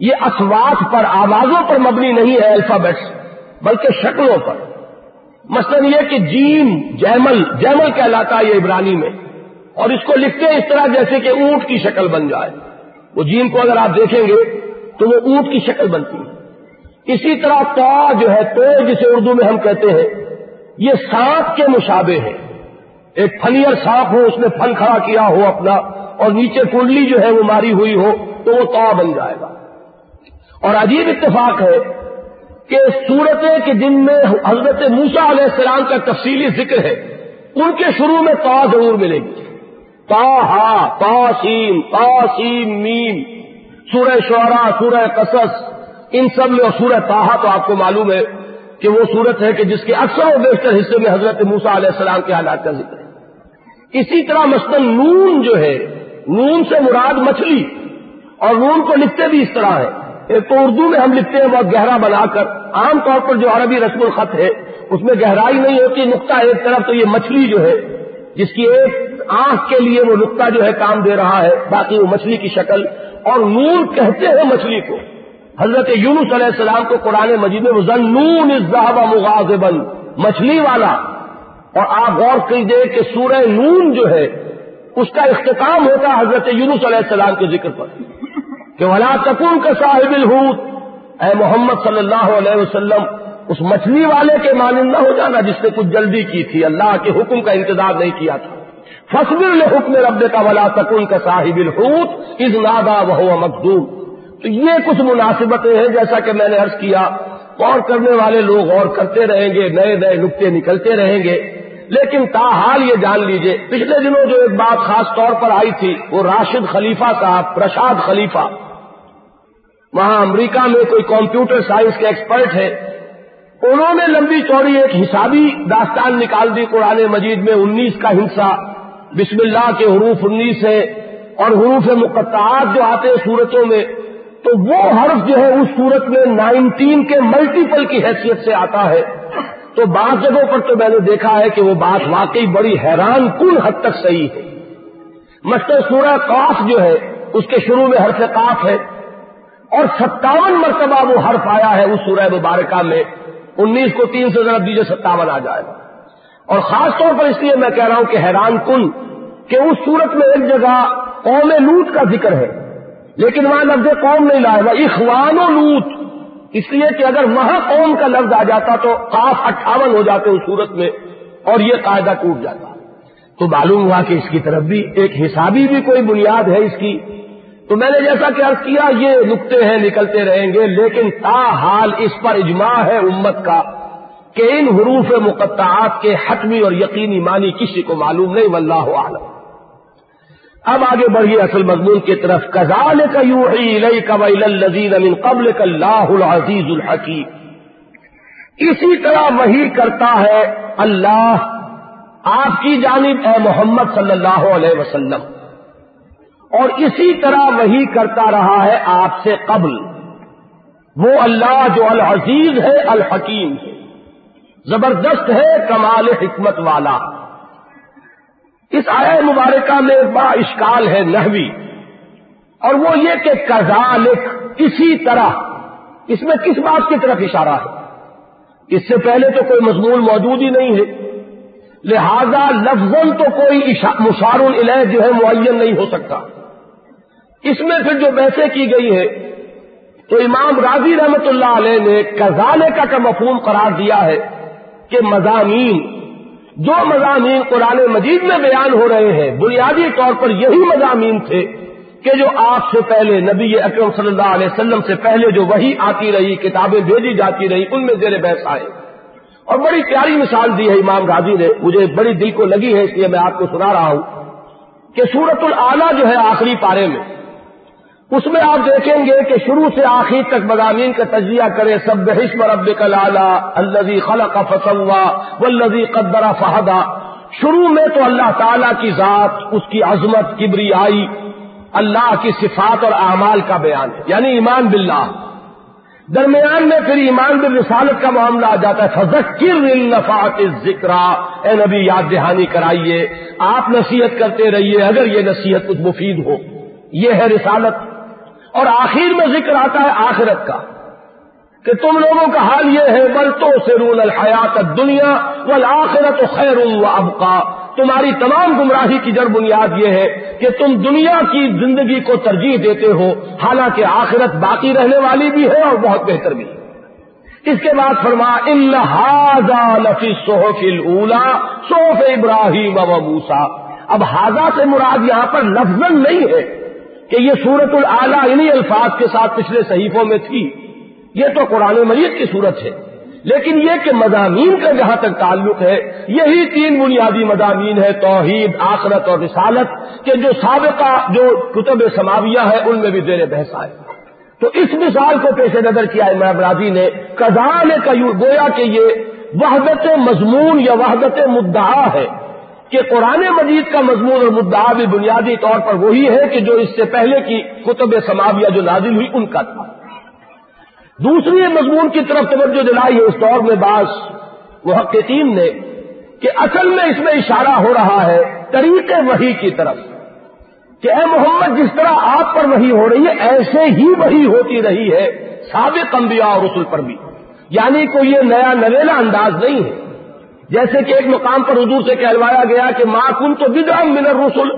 Speaker 1: یہ اسوات پر، آوازوں پر مبنی نہیں ہے الفابیٹس، بلکہ شکلوں پر۔ مثلا یہ کہ جیم جیمل جیمل کہلاتا ہے یہ عبرانی میں، اور اس کو لکھتے ہیں اس طرح جیسے کہ اونٹ کی شکل بن جائے۔ وہ جیم کو اگر آپ دیکھیں گے تو وہ اونٹ کی شکل بنتی ہے۔ اسی طرح تا جو ہے تو، جسے اردو میں ہم کہتے ہیں، یہ سانپ کے مشابے ہیں ایک فنیئر سانپ ہو، اس نے پھل کھڑا کیا ہو اپنا، اور نیچے کنڈلی جو ہے وہ ماری ہوئی ہو، تو وہ تا بن جائے گا۔ اور عجیب اتفاق ہے کہ صورتیں کہ جن میں حضرت موسا علیہ السلام کا تفصیلی ذکر ہے، ان کے شروع میں تا ضرور ملے گی۔ تا، ہا، تا، سیم تا، سیم، میم، سورہ شعرا سورہ قصص، ان سب میں اور سورہ تاہا تو آپ کو معلوم ہے کہ وہ صورت ہے کہ جس کے اکثر و بیشتر حصے میں حضرت موسا علیہ السلام کے حالات کا ذکر ہے۔ اسی طرح مثلاً نون جو ہے، نون سے مراد مچھلی اور نون کو لکھتے بھی اس طرح ہے۔ ایک تو اردو میں ہم لکھتے ہیں بہت گہرا بنا کر۔ عام طور پر جو عربی رسم الخط ہے، اس میں گہرائی نہیں ہوتی، نقطہ ایک طرف تو یہ مچھلی جو ہے، جس کی ایک آنکھ کے لیے وہ نقطہ جو ہے کام دے رہا ہے، باقی وہ مچھلی کی شکل۔ اور نون کہتے ہیں مچھلی کو۔ حضرت یونس علیہ السلام کو قرآن مجید میں ضنون اضحاب مغاز مچھلی والا۔ اور آپ غور کیجیے کہ سورہ نون جو ہے، اس کا اختتام ہوتا ہے حضرت یونس علیہ السلام کے ذکر پر۔ کہ ولا تکون کا صاحب الحوت۔ اے محمد صلی اللہ علیہ وسلم، اس مچھلی والے کے مانند نہ ہو جانا جس نے کچھ جلدی کی تھی، اللہ کے حکم کا انتظار نہیں کیا تھا۔ فصبر حکم رب کا ولا تکن کا صاحب الحوت از نادا وہ مخدوم تو یہ کچھ مناسبتیں ہیں جیسا کہ میں نے عرض کیا، غور کرنے والے لوگ غور کرتے رہیں گے، نئے نئے نقطے نکلتے رہیں گے۔ لیکن تاحال یہ جان لیجیے، پچھلے دنوں جو ایک بات خاص طور پر آئی تھی، وہ راشد خلیفہ صاحب پرشاد خلیفہ۔ وہاں امریکہ میں کوئی کمپیوٹر سائنس کے ایکسپرٹ ہے انہوں نے لمبی چوڑی ایک حسابی داستان نکال دی قرآن مجید میں، انیس کا ہنسا۔ بسم اللہ کے حروف انیس ہے اور حروف مقطعات جو آتے ہیں صورتوں میں، تو وہ حرف جو ہے اس صورت میں نائنٹین کے ملٹیپل کی حیثیت سے آتا ہے۔ تو بعض جگہوں پر تو میں نے دیکھا ہے کہ وہ بات واقعی بڑی حیران کن حد تک صحیح ہے۔ مثلاً سورہ کاف جو ہے، اس کے شروع میں حرف کاف ہے۔ اور ستاون مرتبہ وہ حرف آیا ہے اس سورہ مبارکہ میں، انیس کو تین سے ضرب دیجیے ستاون آ جائے گا۔ اور خاص طور پر اس لیے میں کہہ رہا ہوں کہ حیران کن کہ اس صورت میں ایک جگہ قوم لوٹ کا ذکر ہے، لیکن وہاں لفظ قوم نہیں لائے گا، اخوان و لوٹ اس لیے کہ اگر وہاں قوم کا لفظ آ جاتا تو کاف اٹھاون ہو جاتے اس صورت میں اور یہ قاعدہ ٹوٹ جاتا۔ تو معلوم ہوا کہ اس کی طرف بھی ایک حسابی بھی کوئی بنیاد ہے اس کی۔ تو میں نے جیسا کہ عرض کیا، یہ نقطے ہیں، نکلتے رہیں گے، لیکن تا حال اس پر اجماع ہے امت کا کہ ان حروف مقطعات کے حتمی اور یقینی معنی کسی کو معلوم نہیں، واللہ عالم اب آگے بڑھیے اصل مضمون کی طرف۔ کزال کا یو الزیز امین قبل اللہ العزیز الحکیم۔ اسی طرح وہی کرتا ہے اللہ، آپ کی جانب اے محمد صلی اللہ علیہ وسلم۔ اور اسی طرح وہی کرتا رہا ہے آپ سے قبل۔ وہ اللہ جو العزیز ہے، الحکیم ہے۔ زبردست ہے، کمال حکمت والا۔ اس آئے مبارکہ میں ایک بڑا اشکال ہے نحوی۔ اور وہ یہ کہ کزالک اسی طرح۔ اس میں کس بات کی طرف اشارہ ہے؟ اس سے پہلے تو کوئی مضمون موجود ہی نہیں ہے۔ لہذا لفظ تو کوئی مشار الہ جو ہے، معین نہیں ہو سکتا۔ اس میں پھر جو بحثیں کی گئی ہے، تو امام راضی رحمت اللہ علیہ نے کزالے کا کا مفہوم قرار دیا ہے کہ مضامین جو مضامین قرآن مجید میں بیان ہو رہے ہیں۔ بنیادی طور پر یہی مضامین تھے کہ جو آپ سے پہلے نبی اکرم صلی اللہ علیہ وسلم سے پہلے جو وہی آتی رہی، کتابیں بھیجی جاتی رہی، ان میں زیر بحث آئے۔ اور بڑی پیاری مثال دی ہے امام غازی نے، مجھے بڑی دل کو لگی ہے، اس لیے میں آپ کو سنا رہا ہوں کہ سورت العلیٰ جو ہے آخری پارے میں اس میں آپ دیکھیں گے کہ شروع سے آخر تک مضامین کا تجزیہ کرے سب بحشم رب کلالا الزی خلق فسوا والذی قدر فہدا۔ شروع میں تو اللہ تعالی کی ذات، اس کی عظمت کبری آئی اللہ کی صفات اور اعمال کا بیان ہے یعنی ایمان باللہ۔ درمیان میں پھر ایمان بال رسالت کا معاملہ آ جاتا ہے فضکر النفات ذکر اے نبی، یاد دہانی کرائیے، آپ نصیحت کرتے رہیے اگر یہ نصیحت کچھ مفید ہو۔ یہ ہے رسالت۔ اور آخر میں ذکر آتا ہے آخرت کا کہ تم لوگوں کا حال یہ ہے، بل تو سے رول الحیات دنیا و آخرت خیر و ابقا۔ تمہاری تمام گمراہی کی جڑ بنیاد یہ ہے کہ تم دنیا کی زندگی کو ترجیح دیتے ہو۔ حالانکہ آخرت باقی رہنے والی بھی ہے اور بہت بہتر بھی اس کے بعد فرما لفی صحف اولا صحف ابراہیم و موسا اب ہاضا سے مراد یہاں پر لفظ نہیں ہے۔ کہ یہ سورت العلیٰ انہی الفاظ کے ساتھ پچھلے صحیفوں میں تھی۔ یہ تو قرآن مجید کی صورت ہے۔ لیکن یہ کہ مضامین کا جہاں تک تعلق ہے، یہی تین بنیادی مضامین ہے توحید، آخرت اور رسالت، کہ جو سابقہ، جو کتب سماویہ ہے، ان میں بھی زیر بحث آئے۔ تو اس مثال کو پیش نظر کیا امام راضی نے کزان کا گویا کہ یہ وحدت مضمون یا وحدت مدعا ہے۔ کہ قرآن مجید کا مضمون اور مدعا بھی بنیادی طور پر وہی ہے کہ جو اس سے پہلے کی کتب سماویہ جو نازل ہوئی ان کا تھا۔ دوسری مضمون کی طرف توجہ دلائی ہے اس دور میں بعض محققین نے کہ اصل میں اس میں اشارہ ہو رہا ہے طریق وہی کی طرف کہ اے محمد جس طرح آپ پر وہی ہو رہی ہے، ایسے ہی وہی ہوتی رہی ہے سابق انبیاء اور رسول پر بھی۔ یعنی کوئی یہ نیا نویلا انداز نہیں ہے۔ جیسے کہ ایک مقام پر حضور سے کہلوایا گیا کہ ماں کن تو بدرام من رسول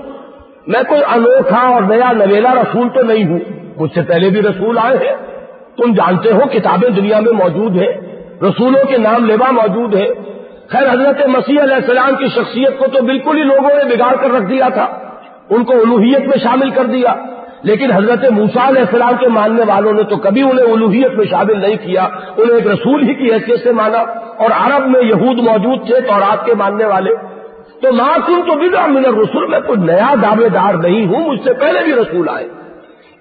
Speaker 1: میں کوئی انوکھا اور نیا نویلا رسول تو نہیں ہوں۔ مجھ سے پہلے بھی رسول آئے ہیں۔ تم جانتے ہو کتابیں دنیا میں موجود ہیں۔ رسولوں کے نام لیوا موجود ہے خیر، حضرت مسیح علیہ السلام کی شخصیت کو تو بالکل ہی لوگوں نے بگاڑ کر رکھ دیا تھا۔ ان کو الوحیت میں شامل کر دیا۔ لیکن حضرت موسا علیہ السلام کے ماننے والوں نے تو کبھی انہیں الوحیت میں شامل نہیں کیا، انہیں ایک رسول ہی کی حیثیت سے مانا۔ اور عرب میں یہود موجود تھے، تورات کے ماننے والے۔ تو معصوم تو بدا من رسول میں کوئی نیا دعوے دار نہیں ہوں، مجھ سے پہلے بھی رسول آئے۔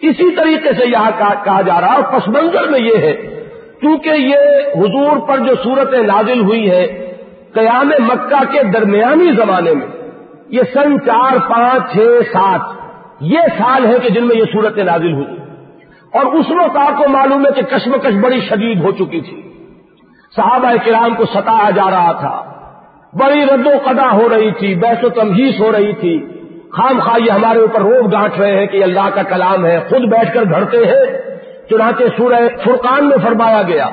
Speaker 1: اسی طریقے سے یہاں کہا جا رہا اور پس منظر میں یہ ہے کیونکہ یہ حضور پر جو صورت نازل ہوئی ہے قیام مکہ کے درمیانی زمانے میں، یہ سن چار پانچ چھ سات یہ سال ہے کہ جن میں یہ صورت نازل ہوئی اور اس وقت آپ کو معلوم ہے کہ کشمکش بڑی شدید ہو چکی تھی۔ صحابہ کرام کو ستایا جا رہا تھا۔ بڑی رد و قدا ہو رہی تھی، بحث و تمہیس ہو رہی تھی۔ خام خواہ یہ ہمارے اوپر روب گانٹ رہے ہیں کہ اللہ کا کلام ہے۔ خود بیٹھ کر گھڑتے ہیں۔ چنانچہ سورہ فرقان میں فرمایا گیا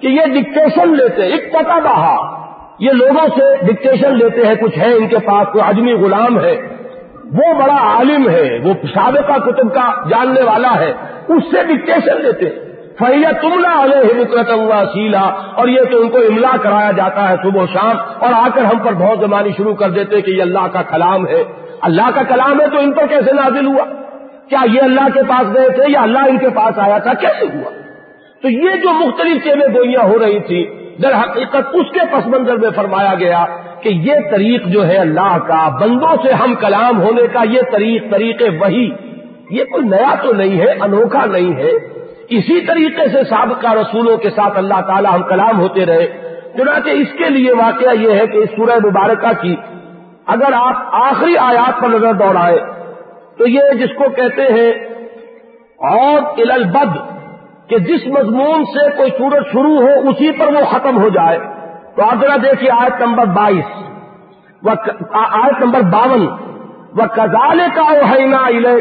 Speaker 1: کہ یہ ڈکٹیشن لیتے، ایک پتا بہا۔ یہ لوگوں سے ڈکٹیشن لیتے ہیں، کچھ ہے ان کے پاس، کوئی آدمی غلام ہے۔ وہ بڑا عالم ہے، وہ سابقہ کتب کا جاننے والا ہے، اس سے ڈکٹیشن لیتے ہیں۔ فہیا تملا علیہ مکرت ہوا سیلا اور یہ تو ان کو املا کرایا جاتا ہے صبح و شام، اور آ کر ہم پر بہت زمانی شروع کر دیتے کہ یہ اللہ کا کلام ہے۔ اللہ کا کلام ہے تو ان پر کیسے نازل ہوا؟ کیا یہ اللہ کے پاس گئے تھے یا اللہ ان کے پاس آیا تھا؟ کیسے ہوا؟ تو یہ جو مختلف چیزیں گوئیاں ہو رہی تھی در حقیقت اس کے پس منظر میں فرمایا گیا کہ یہ طریق جو ہے اللہ کا، بندوں سے ہم کلام ہونے کا یہ طریق طریق وہی۔ یہ کوئی نیا تو نہیں ہے، انوکھا نہیں ہے۔ اسی طریقے سے سابقہ رسولوں کے ساتھ اللہ تعالی ہم کلام ہوتے رہے۔ چنانچہ اس کے لیے واقعہ یہ ہے کہ اس سورہ مبارکہ کی اگر آپ آخری آیات پر نظر دوڑائے تو یہ جس کو کہتے ہیں اور البد کہ جس مضمون سے کوئی سورج شروع ہو، اسی پر وہ ختم ہو جائے۔ تو آپ ذرا دیکھیے آیت نمبر بائیس۔ آیت نمبر باون۔ وہ کزال کا اوہینا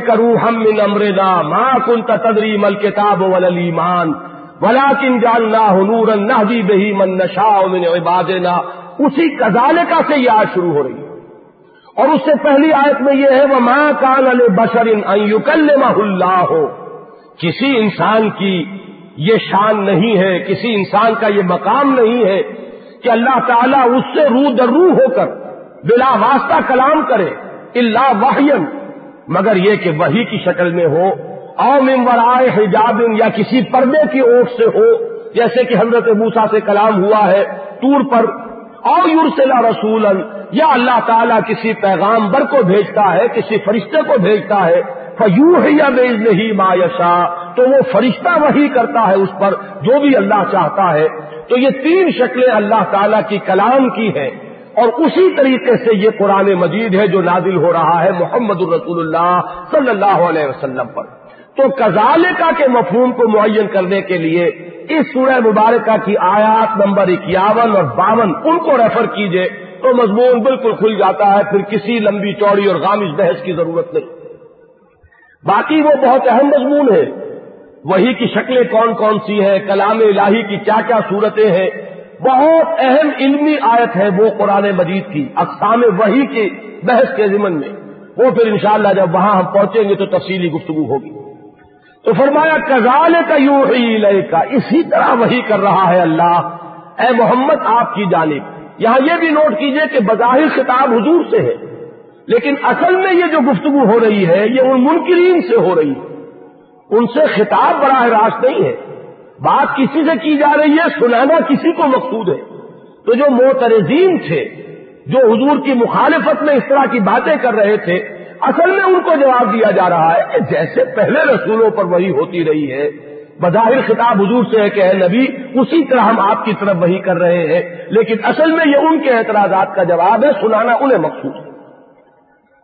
Speaker 1: کرو ہم من امرنا ماں کن تدری مل کتاب ولیمان ولا کن جاننا ہنور نہ بھی بہی من نشا من عبادنا۔ اسی کزال کا سے یہ آیت شروع ہو رہی ہے۔ اور اس سے پہلی آیت میں یہ ہے وہ ماں کان ال بشر ان اللہ۔ ہو کسی انسان کی یہ شان نہیں ہے، کسی انسان کا یہ مقام نہیں ہے۔ کہ اللہ تعالیٰ اس سے رو در رو ہو کر بلا واسطہ کلام کرے اللہ واہین مگر یہ کہ وہی کی شکل میں ہو او ممبرائے حجاب یا کسی پردے کی اوٹ سے ہو، جیسے کہ حضرت موسا سے کلام ہوا ہے ٹور پر، او یورسلا رسول یا اللہ تعالیٰ کسی پیغام بر کو بھیجتا ہے، کسی فرشتے کو بھیجتا ہے فیو ہے یا بیز نہیں ما یشا تو وہ فرشتہ وہی کرتا ہے اس پر جو بھی اللہ چاہتا ہے۔ تو یہ تین شکلیں اللہ تعالی کی کلام کی ہیں۔ اور اسی طریقے سے یہ قرآن مجید ہے جو نازل ہو رہا ہے محمد الرسول اللہ صلی اللہ علیہ وسلم پر۔ تو کزالکا کے مفہوم کو معین کرنے کے لیے اس سورہ مبارکہ کی آیات نمبر اکیاون اور باون ان کو ریفر کیجیے تو مضمون بالکل کھل جاتا ہے، پھر کسی لمبی چوڑی اور غامش بحث کی ضرورت نہیں۔ باقی وہ بہت اہم مضمون ہے۔ وہی کی شکلیں کون کون سی ہیں؟ کلام الہی کی کیا کیا صورتیں ہیں؟ بہت اہم علمی آیت ہے وہ قرآن مجید کی، اقسام وہی کے بحث کے ضمن میں۔ وہ پھر انشاءاللہ جب وہاں ہم پہنچیں گے تو تفصیلی گفتگو ہوگی۔ تو فرمایا کزال کا یو ہی کا اسی طرح وہی کر رہا ہے اللہ۔ اے محمد، آپ کی جانب۔ یہاں یہ بھی نوٹ کیجیے کہ بظاہر خطاب حضور سے ہے، لیکن اصل میں یہ جو گفتگو ہو رہی ہے، یہ ان منکرین سے ہو رہی ہے۔ ان سے خطاب براہ راست نہیں ہے۔ بات کسی سے کی جا رہی ہے، سنانا کسی کو مقصود ہے۔ تو جو موترزین تھے، جو حضور کی مخالفت میں اس طرح کی باتیں کر رہے تھے، اصل میں ان کو جواب دیا جا رہا ہے کہ جیسے پہلے رسولوں پر وہی ہوتی رہی ہے، بظاہر خطاب حضور سے ہے کہ اے نبی، اسی طرح ہم آپ کی طرف وہی کر رہے ہیں۔ لیکن اصل میں یہ ان کے اعتراضات کا جواب ہے، سنانا انہیں مقصود ہے۔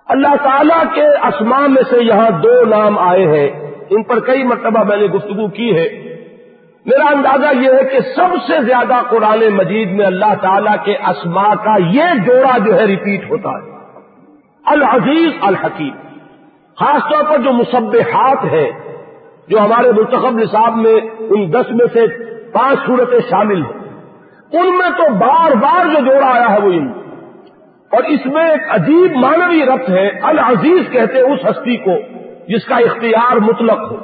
Speaker 1: اللہ تعالی کے اسماء میں سے یہاں دو نام آئے ہیں۔ ان پر کئی مرتبہ میں نے گفتگو کی ہے۔ میرا اندازہ یہ ہے کہ سب سے زیادہ قرآن مجید میں اللہ تعالی کے اسما کا یہ جوڑا جو ہے ریپیٹ ہوتا ہے۔ العزیز الحکیم۔ خاص طور پر جو مصبحات ہے جو ہمارے منتخب نصاب میں ان دس میں سے پانچ صورتیں شامل ہیں۔ ان میں تو بار بار جو جوڑا آیا ہے وہ ان۔ اور اس میں ایک عجیب مانوی ربط ہے، العزیز کہتے ہیں اس ہستی کو۔ جس کا اختیار مطلق ہو۔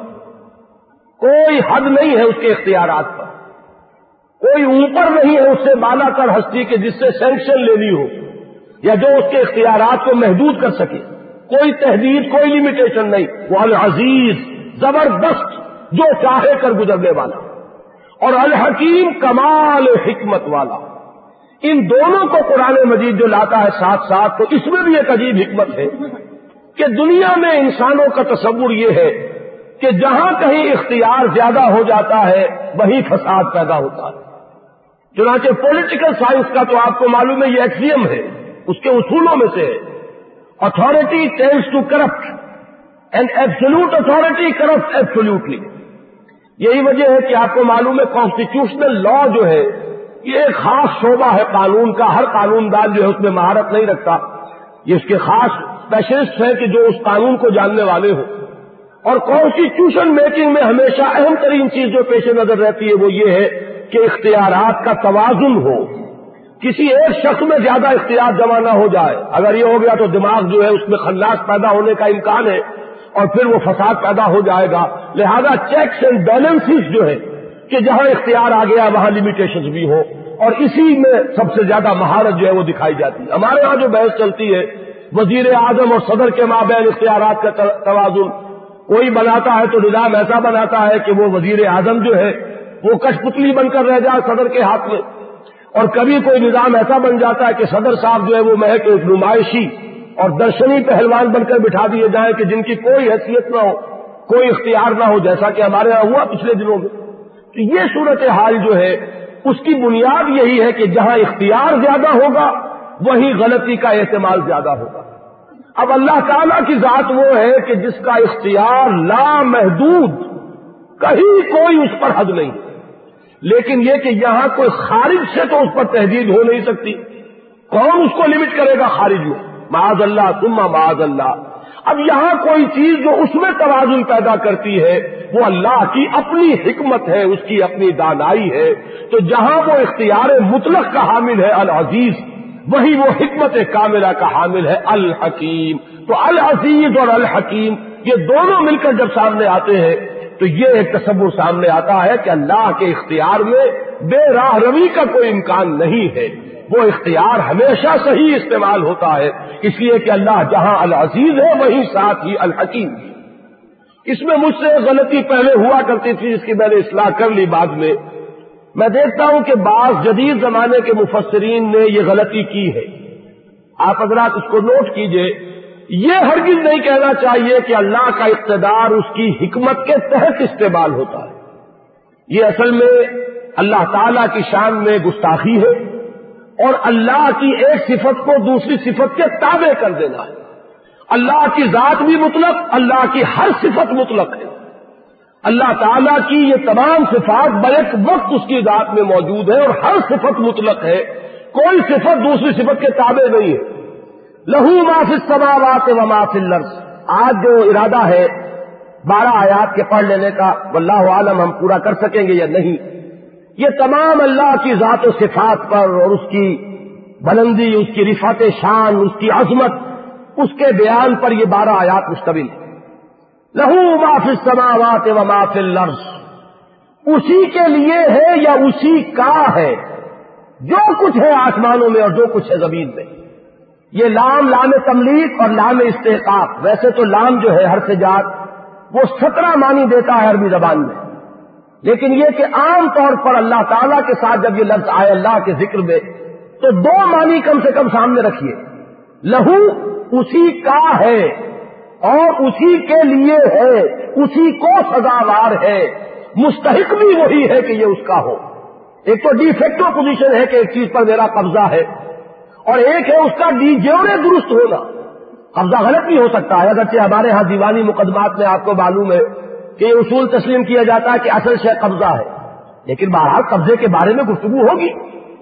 Speaker 1: کوئی حد نہیں ہے اس کے اختیارات پر۔ کوئی اوپر نہیں ہے اس سے مالا کر ہستی کے جس سے سینکشن لینی ہو یا جو اس کے اختیارات کو محدود کر سکے۔ کوئی تحدید کوئی لمیٹیشن نہیں۔ وہ العزیز، زبردست، جو چاہے کر گزرنے والا۔ اور الحکیم کمال حکمت والا۔ ان دونوں کو قرآن مجید جو لاتا ہے ساتھ ساتھ تو اس میں بھی ایک عجیب حکمت ہے۔ کہ دنیا میں انسانوں کا تصور یہ ہے کہ جہاں کہیں اختیار زیادہ ہو جاتا ہے وہیں فساد پیدا ہوتا ہے۔ چنانچہ پولیٹیکل سائنس کا تو آپ کو معلوم ہے، یہ ایکسیم ہے۔ اس کے اصولوں میں سے authority tends to corrupt and absolute authority corrupt absolutely یہی وجہ ہے کہ آپ کو معلوم ہے کانسٹیٹیوشنل لا جو ہے، یہ ایک خاص شعبہ ہے، قانون کا۔ ہر قانون دان جو ہے، اس میں مہارت نہیں رکھتا۔ یہ اس کے خاص اسپیشلسٹ ہیں کہ جو اس قانون کو جاننے والے ہوں۔ اور کانسٹیٹیوشن میکنگ میں ہمیشہ اہم ترین چیز جو پیش نظر رہتی ہے وہ یہ ہے کہ اختیارات کا توازن ہو۔ کسی ایک شخص میں زیادہ اختیار جمع نہ ہو جائے۔ اگر یہ ہو گیا تو دماغ جو ہے اس میں خلاص پیدا ہونے کا امکان ہے اور پھر وہ فساد پیدا ہو جائے گا۔ لہذا چیکس اینڈ بیلنس جو ہے کہ جہاں اختیار آ گیا وہاں لمیٹیشن بھی ہو اور اسی میں سب سے زیادہ مہارت جو ہے وہ دکھائی جاتی ہے۔ ہمارے ہاں جو بحث چلتی ہے وزیر اعظم اور صدر کے مابین اختیارات کا توازن۔ کوئی بناتا ہے تو نظام ایسا بناتا ہے کہ وہ وزیر اعظم جو ہے، وہ کش پتلی بن کر رہ جائے صدر کے ہاتھ میں۔ اور کبھی کوئی نظام ایسا بن جاتا ہے کہ صدر صاحب جو ہے، وہ محک ایک نمائشی اور درشنی پہلوان بن کر بٹھا دیے جائیں کہ جن کی کوئی حیثیت نہ ہو، کوئی اختیار نہ ہو، جیسا کہ ہمارے یہاں ہوا پچھلے دنوں میں۔ تو یہ صورت حال جو ہے، اس کی بنیاد یہی ہے کہ جہاں اختیار زیادہ ہوگا وہی غلطی کا احتمال زیادہ ہوگا۔ اب اللہ تعالی کی ذات وہ ہے کہ جس کا اختیار لامحدود، کہیں کوئی اس پر حد نہیں۔ لیکن یہ کہ یہاں کوئی خارج سے تو اس پر تحدید ہو نہیں سکتی۔ کون اس کو لمٹ کرے گا خارج میں معاذ اللہ تما معاذ اللہ۔ اب یہاں کوئی چیز جو اس میں توازن پیدا کرتی ہے، وہ اللہ کی اپنی حکمت ہے، اس کی اپنی دانائی ہے۔ تو جہاں وہ اختیار مطلق کا حامل ہے، العزیز وہی وہ حکمت کاملہ کا حامل ہے، الحکیم۔ تو العزیز اور الحکیم، یہ دونوں مل کر جب سامنے آتے ہیں، تو یہ ایک تصور سامنے آتا ہے کہ اللہ کے اختیار میں بے راہ روی کا کوئی امکان نہیں ہے۔ وہ اختیار ہمیشہ صحیح استعمال ہوتا ہے، اس لیے کہ اللہ جہاں العزیز ہے، وہیں ساتھ ہی الحکیم۔ اس میں مجھ سے غلطی پہلے ہوا کرتی تھی، جس کی میں نے اصلاح کر لی بعد میں۔ میں دیکھتا ہوں کہ بعض جدید زمانے کے مفسرین نے یہ غلطی کی ہے۔ آپ حضرات اس کو نوٹ کیجیے۔ یہ ہرگز نہیں کہنا چاہیے کہ اللہ کا اقتدار اس کی حکمت کے تحت استعمال ہوتا ہے۔ یہ اصل میں اللہ تعالی کی شان میں گستاخی ہے اور اللہ کی ایک صفت کو دوسری صفت کے تابع کر دینا ہے۔ اللہ کی ذات بھی مطلق، اللہ کی ہر صفت مطلق ہے۔ اللہ تعالیٰ کی یہ تمام صفات بیک وقت اس کی ذات میں موجود ہے اور ہر صفت مطلق ہے۔ کوئی صفت دوسری صفت کے تابع نہیں ہے۔ لہو معافی سماوات و معاف لرس آج جو ارادہ ہے بارہ آیات کے پڑھ لینے کا، واللہ عالم ہم پورا کر سکیں گے یا نہیں؟ یہ تمام اللہ کی ذات و صفات پر اور اس کی بلندی، اس کی رفات شان، اس کی عظمت، اس کے بیان پر یہ بارہ آیات مشتمل ہے لہو معافی سماوات و معاف لرس اسی کے لیے ہے یا اسی کا ہے؟ جو کچھ ہے آسمانوں میں اور جو کچھ ہے زمین میں۔ یہ لام لام تملیغ اور لام استحقاق۔ ویسے تو لام جو ہے ہر سے جات، وہ سترہ معنی دیتا ہے عربی زبان میں۔ لیکن یہ کہ عام طور پر اللہ تعالیٰ کے ساتھ جب یہ لفظ آئے اللہ کے ذکر میں، تو دو معنی کم سے کم سامنے رکھیے۔ لہو اسی کا ہے۔ اور اسی کے لیے ہے، اسی کو سزاوار ہے۔ مستحق بھی وہی ہے کہ یہ اس کا ہو۔ ایک تو ڈیفیکٹو پوزیشن ہے کہ ایک چیز پر میرا قبضہ ہے۔ اور ایک ہے اس کا ڈی جیورے درست ہونا۔ قبضہ غلط بھی ہو سکتا ہے۔ اگرچہ ہمارے ہاں دیوانی مقدمات میں آپ کو معلوم ہے کہ یہ اصول تسلیم کیا جاتا ہے کہ اصل شے قبضہ ہے۔ لیکن بہرحال قبضے کے بارے میں گفتگو ہوگی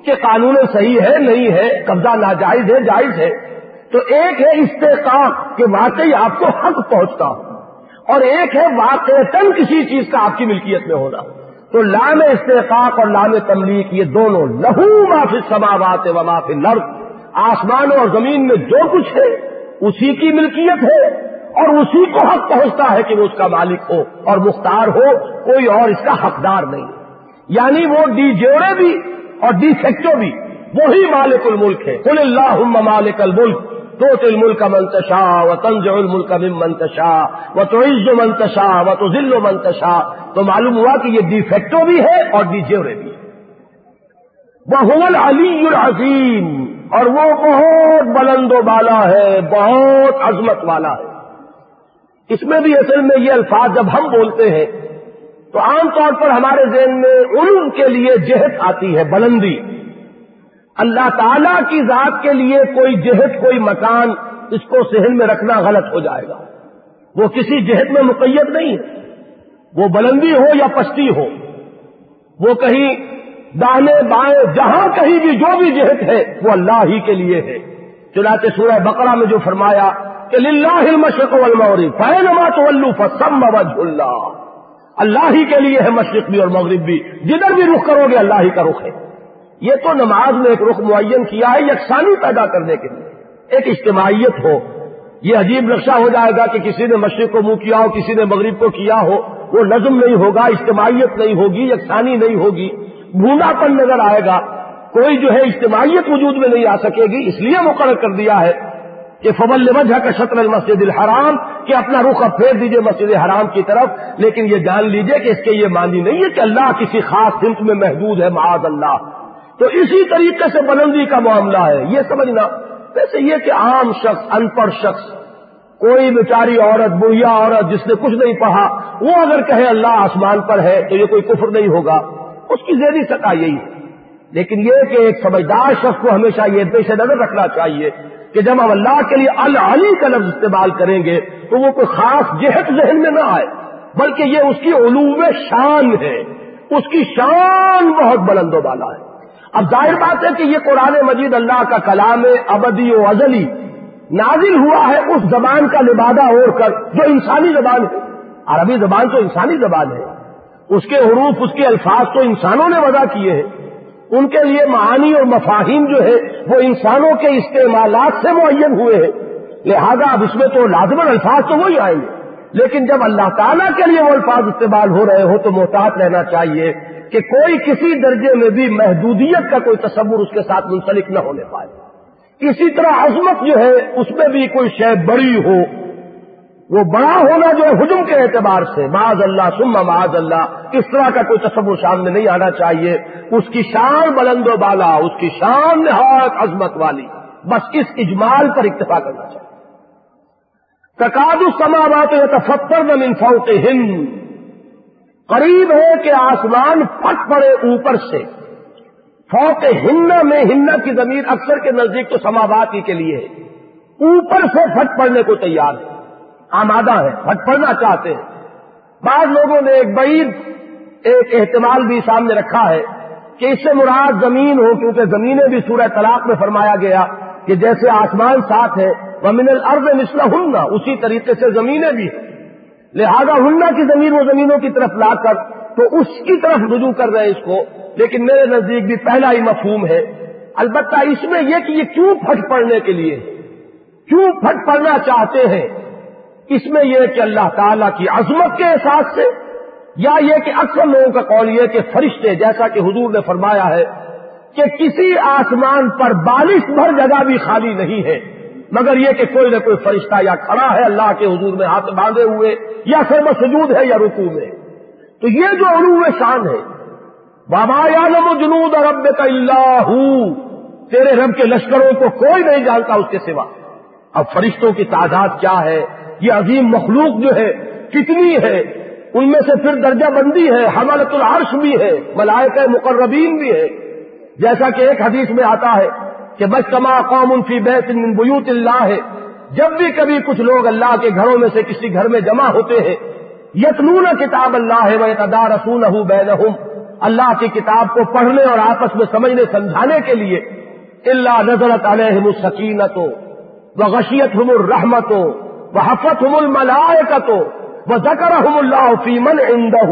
Speaker 1: کہ قانون صحیح ہے، نہیں ہے، قبضہ ناجائز ہے، جائز ہے۔ تو ایک ہے استحقاق کہ واقعی آپ کو حق پہنچتا ہو اور ایک ہے واقع کسی چیز کا آپ کی ملکیت میں ہونا تو لام استحقاق اور لام تملیق یہ دونوں، لہو معافی سماوات و معافی لڑ آسمانوں اور زمین میں جو کچھ ہے، اسی کی ملکیت ہے اور اسی کو حق پہنچتا ہے کہ وہ اس کا مالک ہو اور مختار ہو، کوئی اور اس کا حقدار نہیں۔ یعنی وہ ڈی جوڑے بھی اور ڈی فیکٹو بھی، وہی مالک الملک ہے۔ کل اللہ مالک الملک۔ تو تل ملک منتشا و تنز الملک من منتشا و تو عز منتشا و تو ذل و منتشا تو معلوم ہوا کہ یہ ڈی فیکٹو بھی ہے اور ڈی جیورے بھی وہ علی العظیم اور وہ بہت بلند و بالا ہے، بہت عظمت والا ہے۔ اس میں بھی اصل میں یہ الفاظ جب ہم بولتے ہیں تو عام طور پر ہمارے ذہن میں علم کے لیے جہت آتی ہے، بلندی۔ اللہ تعالی کی ذات کے لیے کوئی جہت کوئی مکان اس کو سہن میں رکھنا غلط ہو جائے گا۔ وہ کسی جہت میں مقید نہیں ہے وہ بلندی ہو یا پستی ہو۔ وہ کہیں دانے بائیں، جہاں کہیں بھی جو بھی جہت ہے، وہ اللہ ہی کے لیے ہے۔ چنانچہ سورہ بقرہ میں جو فرمایا کہ للہ مشرق والمغرب فینما تولوا فثم وجه اللہ اللہ ہی کے لیے ہے مشرق بھی اور مغرب بھی۔ جدھر بھی رخ کرو گے، اللہ ہی کا رخ ہے۔ یہ تو نماز میں ایک رخ معین کیا ہے یکسانی پیدا کرنے کے لیے۔ ایک اجتماعیت ہو، یہ عجیب نقشہ ہو جائے گا کہ کسی نے مشرق کو منہ کیا ہو، کسی نے مغرب کو کیا ہو، وہ نظم نہیں ہوگا، اجتماعیت نہیں ہوگی یکسانی نہیں ہوگی۔ بھونا پن نظر آئے گا۔ کوئی جو ہے اجتماعیت وجود میں نہیں آ سکے گی، اس لیے مقرر کر دیا ہے کہ فبل وجہ کا شطر المسد الحرام، کہ اپنا رخ اب پھیر دیجیے مسجد حرام کی طرف۔ لیکن یہ جان لیجیے کہ اس کے یہ معنی نہیں ہے کہ اللہ کسی خاص سمت میں محدود ہے، معاذ اللہ۔ تو اسی طریقے سے بلندی کا معاملہ ہے۔ یہ سمجھنا۔ ویسے یہ کہ عام شخص ان پڑھ شخص، کوئی بیچاری عورت بڑھیا عورت جس نے کچھ نہیں پڑھا، وہ اگر کہے اللہ آسمان پر ہے تو یہ کوئی کفر نہیں ہوگا۔ اس کی زیادی سطح یہی ہے لیکن یہ کہ ایک سمجھدار شخص کو ہمیشہ یہ پیش نظر رکھنا چاہیے کہ جب ہم اللہ کے لیے العلی کا لفظ استعمال کریں گے تو وہ کوئی خاص جہت ذہن میں نہ آئے، بلکہ یہ اس کی علوم شان ہے۔ اس کی شان بہت بلند و بالا ہے۔ اب ظاہر بات ہے کہ یہ قرآن مجید اللہ کا کلام ابدی و ازلی نازل ہوا ہے اس زبان کا لبادہ اوڑھ کر جو انسانی زبان ہے۔ عربی زبان تو انسانی زبان ہے۔ اس کے حروف، اس کے الفاظ تو انسانوں نے وضع کیے ہیں۔ ان کے لیے معانی اور مفاہیم جو ہے، وہ انسانوں کے استعمالات سے معین ہوئے ہیں۔ لہذا اب اس میں تو لازمن الفاظ تو وہی آئیں گے۔ لیکن جب اللہ تعالیٰ کے لیے وہ الفاظ استعمال ہو رہے ہو تو محتاط رہنا چاہیے۔ کہ کوئی کسی درجے میں بھی محدودیت کا کوئی تصور اس کے ساتھ منسلک نہ ہونے پائے۔ اسی طرح عظمت جو ہے، اس میں بھی کوئی شے بڑی ہو، وہ بڑا ہونا جو ہے حجم کے اعتبار سے، معاذ اللہ سما معاذ اللہ، اس طرح کا کوئی تصور سامنے نہیں آنا چاہیے۔ اس کی شان بلند و بالا، اس کی شان نہایت عظمت والی۔ بس اس اجمال پر اکتفا کرنا چاہیے۔ تقاد السماوات یا من فوق ہند قریب ہے کہ آسمان پھٹ پڑے اوپر سے۔ فوق ہن میں ہن کی زمین اکثر کے نزدیک تو سماوات ہی کے لیے ہے۔ اوپر سے پھٹ پڑنے کو تیار ہے۔ آمادہ ہے، پھٹ پڑنا چاہتے ہیں۔ بعض لوگوں نے ایک بعید، ایک احتمال بھی سامنے رکھا ہے کہ اس سے مراد زمین ہو، کیونکہ زمینیں بھی سورہ طلاق میں فرمایا گیا کہ جیسے آسمان ساتھ ہے وہ من الارض مثلا ہننا اسی طریقے سے زمینیں بھی ہیں۔ لہذا ہننا کی زمین وہ زمینوں کی طرف لا کر تو اس کی طرف رجوع کر رہے ہیں اس کو، لیکن میرے نزدیک بھی پہلا ہی مفہوم ہے۔ البتہ اس میں یہ کہ یہ کیوں پھٹ پڑنے کے لیے، کیوں پھٹ پڑنا چاہتے ہیں؟ اس میں یہ کہ اللہ تعالی کی عظمت کے احساس سے، یا یہ کہ اکثر لوگوں کا قول یہ کہ فرشتے، جیسا کہ حضور نے فرمایا ہے، کہ کسی آسمان پر بارش بھر جگہ بھی خالی نہیں ہے۔ مگر یہ کہ کوئی نہ کوئی فرشتہ یا کھڑا ہے اللہ کے حضور میں ہاتھ باندھے ہوئے، یا سر سجود ہے یا رکو میں۔ تو یہ جو علوم شان ہے بابا یالم و جنود اور رب کا اللہ تیرے رب کے لشکروں کو کوئی نہیں جانتا اس کے سوا۔ اب فرشتوں کی تعداد کیا ہے؟ یہ عظیم مخلوق جو ہے، کتنی ہے؟ ان میں سے پھر درجہ بندی ہے، حملت العرش بھی ہے، ملائکہ مقربین بھی ہے۔ جیسا کہ ایک حدیث میں آتا ہے کہ بس کما قوم فی بیت من بیوت اللہ ہے۔ جب بھی کبھی کچھ لوگ اللہ کے گھروں میں سے کسی گھر میں جمع ہوتے ہیں یتنون کتاب اللہ ہے وہ رسول اللہ کی کتاب کو پڑھنے اور آپس میں سمجھنے، سمجھانے کے لیے۔ اللہ نظرت علیہم السکینت و غشیت ہم الرحمت وہ حفت ہم الملائکت وہ زکر اللہ فیمن اندہ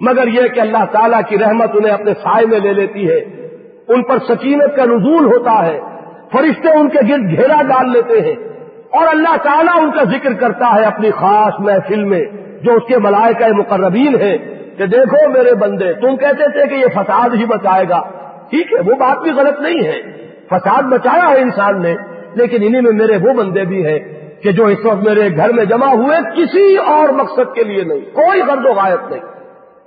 Speaker 1: مگر یہ کہ اللہ تعالیٰ کی رحمت انہیں اپنے سائے میں لے لیتی ہے۔ ان پر سکینت کا نزول ہوتا ہے، فرشتے ان کے گرد گھیرا ڈال لیتے ہیں اور اللہ تعالیٰ ان کا ذکر کرتا ہے اپنی خاص محفل میں جو اس کے ملائکہ مقربین ہیں کہ دیکھو میرے بندے، تم کہتے تھے کہ یہ فساد ہی بچائے گا۔ ٹھیک ہے، وہ بات بھی غلط نہیں ہے۔ فساد بچایا ہے انسان نے، لیکن انہی میں میرے وہ بندے بھی ہیں کہ جو اس وقت میرے گھر میں جمع ہوئے کسی اور مقصد کے لیے نہیں، کوئی غرض و غائب نہیں،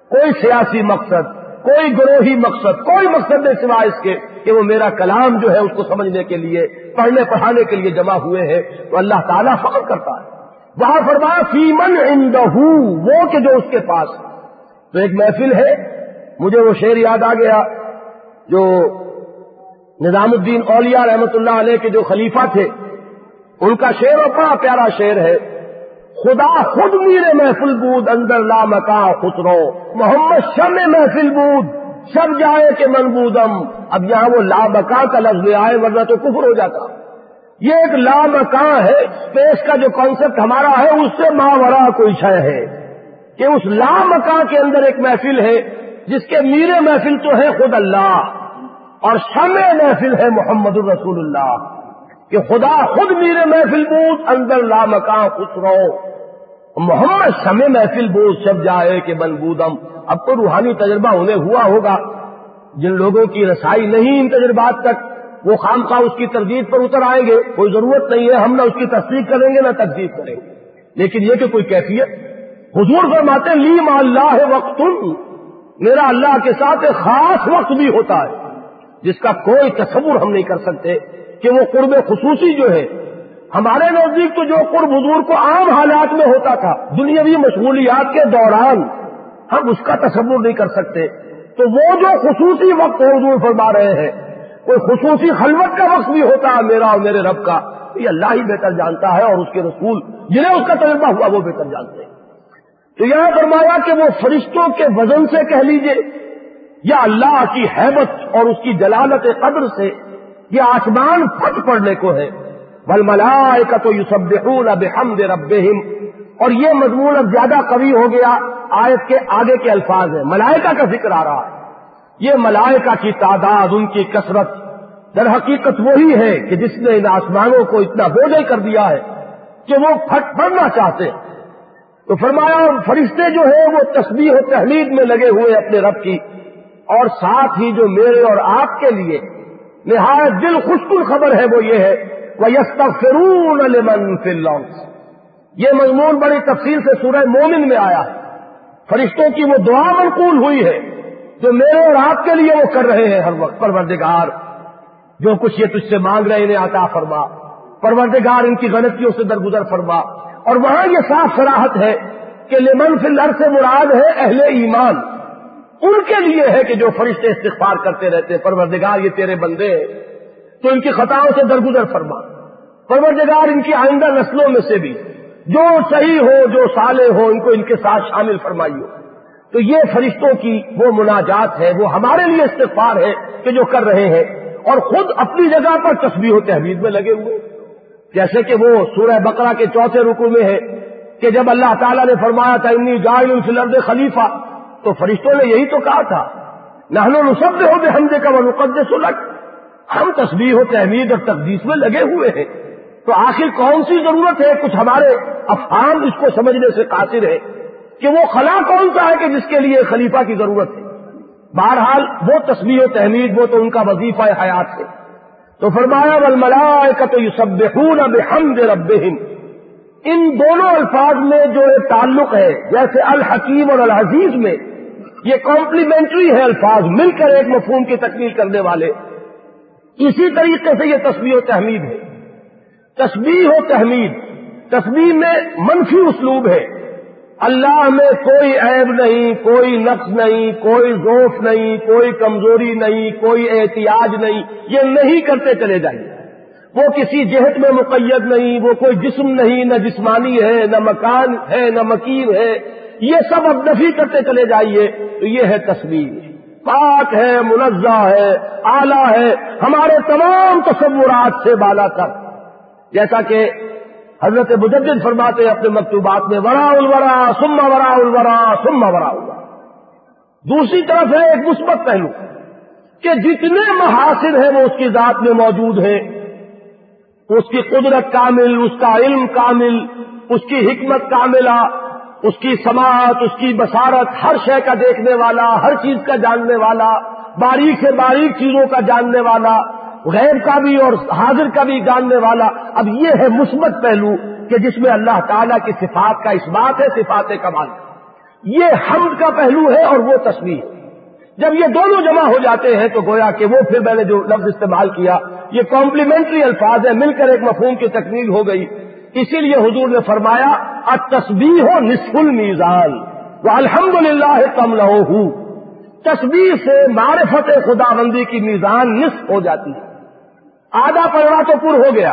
Speaker 1: کوئی سیاسی مقصد کوئی گروہی مقصد، کوئی مقصد نہیں سوا اس کے کہ وہ میرا کلام جو ہے اس کو سمجھنے کے لیے، پڑھنے، پڑھانے کے لیے جمع ہوئے ہیں۔ تو اللہ تعالیٰ فخر کرتا ہے۔ وہاں فرما فیمن اندہ وہ کہ جو اس کے پاس۔ تو ایک محفل ہے، مجھے وہ شعر یاد آ گیا، جو نظام الدین اولیاء رحمت اللہ علیہ کے جو خلیفہ تھے، ان کا شعر اور بڑا پیارا شعر ہے۔ خدا خود میرے محفل بود، اندر لا مکا خسرو۔ محمد شم محفل بود۔ سب جائے کہ منبودم اب یہاں وہ لا بکا کا لفظ آئے ورنہ تو کفر ہو جاتا۔ یہ ایک لا مکان ہے۔ اسپیس کا جو کانسیپٹ ہمارا ہے، اس سے ماورا کوئی شے ہے۔ کہ اس لا مکان کے اندر ایک محفل ہے، جس کے میرے محفل تو ہے خود اللہ۔ اور شم محفل ہے محمد الرسول اللہ۔ کہ خدا خود میرے محفل بوت اندر لا مکان خوش رہو۔ محمد شم محفل بوجھ سب جائے کہ بن بودم۔ اب تو روحانی تجربہ انہیں ہوا ہوگا۔ جن لوگوں کی رسائی نہیں ان تجربات تک، وہ خام خواہ اس کی تردید پر اتر آئیں گے۔ کوئی ضرورت نہیں ہے، ہم نہ اس کی تصدیق کریں گے، نہ تجدید کریں گے۔ لیکن یہ کہ کوئی کیفیت۔ حضور فرماتے لی ما اللہ وقت میرا اللہ کے ساتھ ایک خاص وقت بھی ہوتا ہے، جس کا کوئی تصور ہم نہیں کر سکتے۔ کہ وہ قرب خصوصی جو ہے، ہمارے نزدیک تو جو قرب حضور کو عام حالات میں ہوتا تھا، دنیاوی مشغولیات کے دوران ہم اس کا تصور نہیں کر سکتے۔ تو وہ جو خصوصی وقت حضور فرما رہے ہیں، کوئی خصوصی خلوت کا وقت بھی ہوتا ہے میرا اور میرے رب کا، یہ اللہ ہی بہتر جانتا ہے اور اس کے رسول جنہیں اس کا تجربہ ہوا وہ بہتر جانتے ہیں۔ تو یہاں فرمایا کہ وہ فرشتوں کے وزن سے کہہ لیجیے، یا اللہ کی حیبت اور اس کی جلالت قدر سے یہ آسمان پھٹ پڑنے کو ہے۔ بل ملائے کا تو یو سب اب ہم دے رب اور یہ مضمون اب زیادہ قوی ہو گیا آیت کے آگے کے الفاظ ہیں۔ ملائکہ کا ذکر آ رہا ہے۔ یہ ملائکہ کی تعداد، ان کی کثرت، در حقیقت وہی ہے کہ جس نے ان آسمانوں کو اتنا بوجھل کر دیا ہے کہ وہ پھٹ پڑنا چاہتے ہیں۔ تو فرمایا، فرشتے جو ہے وہ تسبیح و تحمید میں لگے ہوئے اپنے رب کی اور ساتھ ہی جو میرے اور آپ کے لیے نہایت دل خوشکل خبر ہے وہ یہ ہے وہ یس فرون یہ مضمون بڑی تفصیل سے سورہ مومن میں آیا۔ ہے فرشتوں کی وہ دعا منقول ہوئی ہے جو میرے اور آپ کے لیے وہ کر رہے ہیں ہر وقت۔ پروردگار، جو کچھ یہ تجھ سے مانگ رہے انہیں عطا فرما۔ پروردگار، ان کی غلطیوں سے درگزر فرما۔ اور وہاں یہ صاف سراہت ہے کہ لمن فی الر سے مراد ہے اہل ایمان۔ ان کے لیے ہے کہ جو فرشتے استغفار کرتے رہتے پروردگار یہ تیرے بندے ہیں تو ان کی خطاؤں سے درگزر فرما۔ پروردگار ان کی آئندہ نسلوں میں سے بھی، جو صحیح ہو، جو سالے ہو، ان کو ان کے ساتھ شامل فرمائیے تو یہ فرشتوں کی وہ مناجات ہے، وہ ہمارے لیے استغفار ہے کہ جو کر رہے ہیں۔ اور خود اپنی جگہ پر تصویر و تحمید میں لگے ہوئے۔ جیسے کہ وہ سورہ بقرہ کے چوتھے رکو میں ہے کہ جب اللہ تعالیٰ نے فرمایا تھا انی جائل فلرد خلیفہ تو فرشتوں نے یہی تو کہا تھا نہ نصب ہو بے حمدے کا وہ مقدس سلٹ ہم تصویر و تحمید اور تقدیس میں لگے ہوئے ہیں۔ تو آخر کون سی ضرورت ہے؟ کچھ ہمارے افہام اس کو سمجھنے سے قاصر ہے کہ وہ خلا کون سا ہے کہ جس کے لیے خلیفہ کی ضرورت ہے۔ بہرحال وہ تصویر و تحمید وہ تو ان کا وظیفہ حیات ہے۔ تو فرمایا بل ملائے کا تو یہ سب اب رب ان دونوں الفاظ میں جو ایک تعلق ہے، جیسے الحکیم اور الحزیز میں یہ کمپلیمنٹری ہے الفاظ، مل کر ایک مفہوم کی تکمیل کرنے والے۔ اسی طریقے سے یہ تصویر و تحمید ہے۔ تسبیح و تحمید، تسبیح میں منفی اسلوب ہے۔ اللہ میں کوئی عیب نہیں، کوئی نقص نہیں، کوئی ذوف نہیں، کوئی کمزوری نہیں، کوئی احتیاج نہیں۔ یہ نہیں کرتے چلے جائیے۔ وہ کسی جہت میں مقید نہیں، وہ کوئی جسم نہیں، نہ جسمانی ہے، نہ مکان ہے، نہ مکین ہے۔ یہ سب اب نفی کرتے چلے جائیے، تو یہ ہے تصویر پاک ہے، منزہ ہے آلہ ہے، ہمارے تمام تصورات سے بالا تک جیسا کہ حضرت مجدد فرماتے اپنے مکتوبات میں ورا الورا سما ورا الورا سما ورا الورا۔ دوسری طرف ہے ایک مثبت پہلو، کہ جتنے محاصر ہیں وہ اس کی ذات میں موجود ہیں۔ اس کی قدرت کامل، اس کا علم کامل، اس کی حکمت کاملہ اس کی سماعت، اس کی بصارت، ہر شے کا دیکھنے والا، ہر چیز کا جاننے والا، باریک سے باریک چیزوں کا جاننے والا غیر کا بھی اور حاضر کا بھی جاننے والا۔ اب یہ ہے مثبت پہلو کہ جس میں اللہ تعالیٰ کی صفات کا اس بات ہے، صفات کمال۔ یہ حمد کا پہلو ہے اور وہ تصویر جب یہ دونوں جمع ہو جاتے ہیں تو گویا کہ وہ پھر میں نے جو لفظ استعمال کیا، یہ کمپلیمنٹری الفاظ ہے مل کر ایک مفہوم کی تکمیل ہو گئی۔ اسی لیے حضور نے فرمایا تصویر ہو نصف المیزان وہ الحمد للہ کم لہو تصویر سے معرفت خدا بندی کی میزان نصف ہو جاتی ہے۔ آدھا پڑا تو پر ہو گیا۔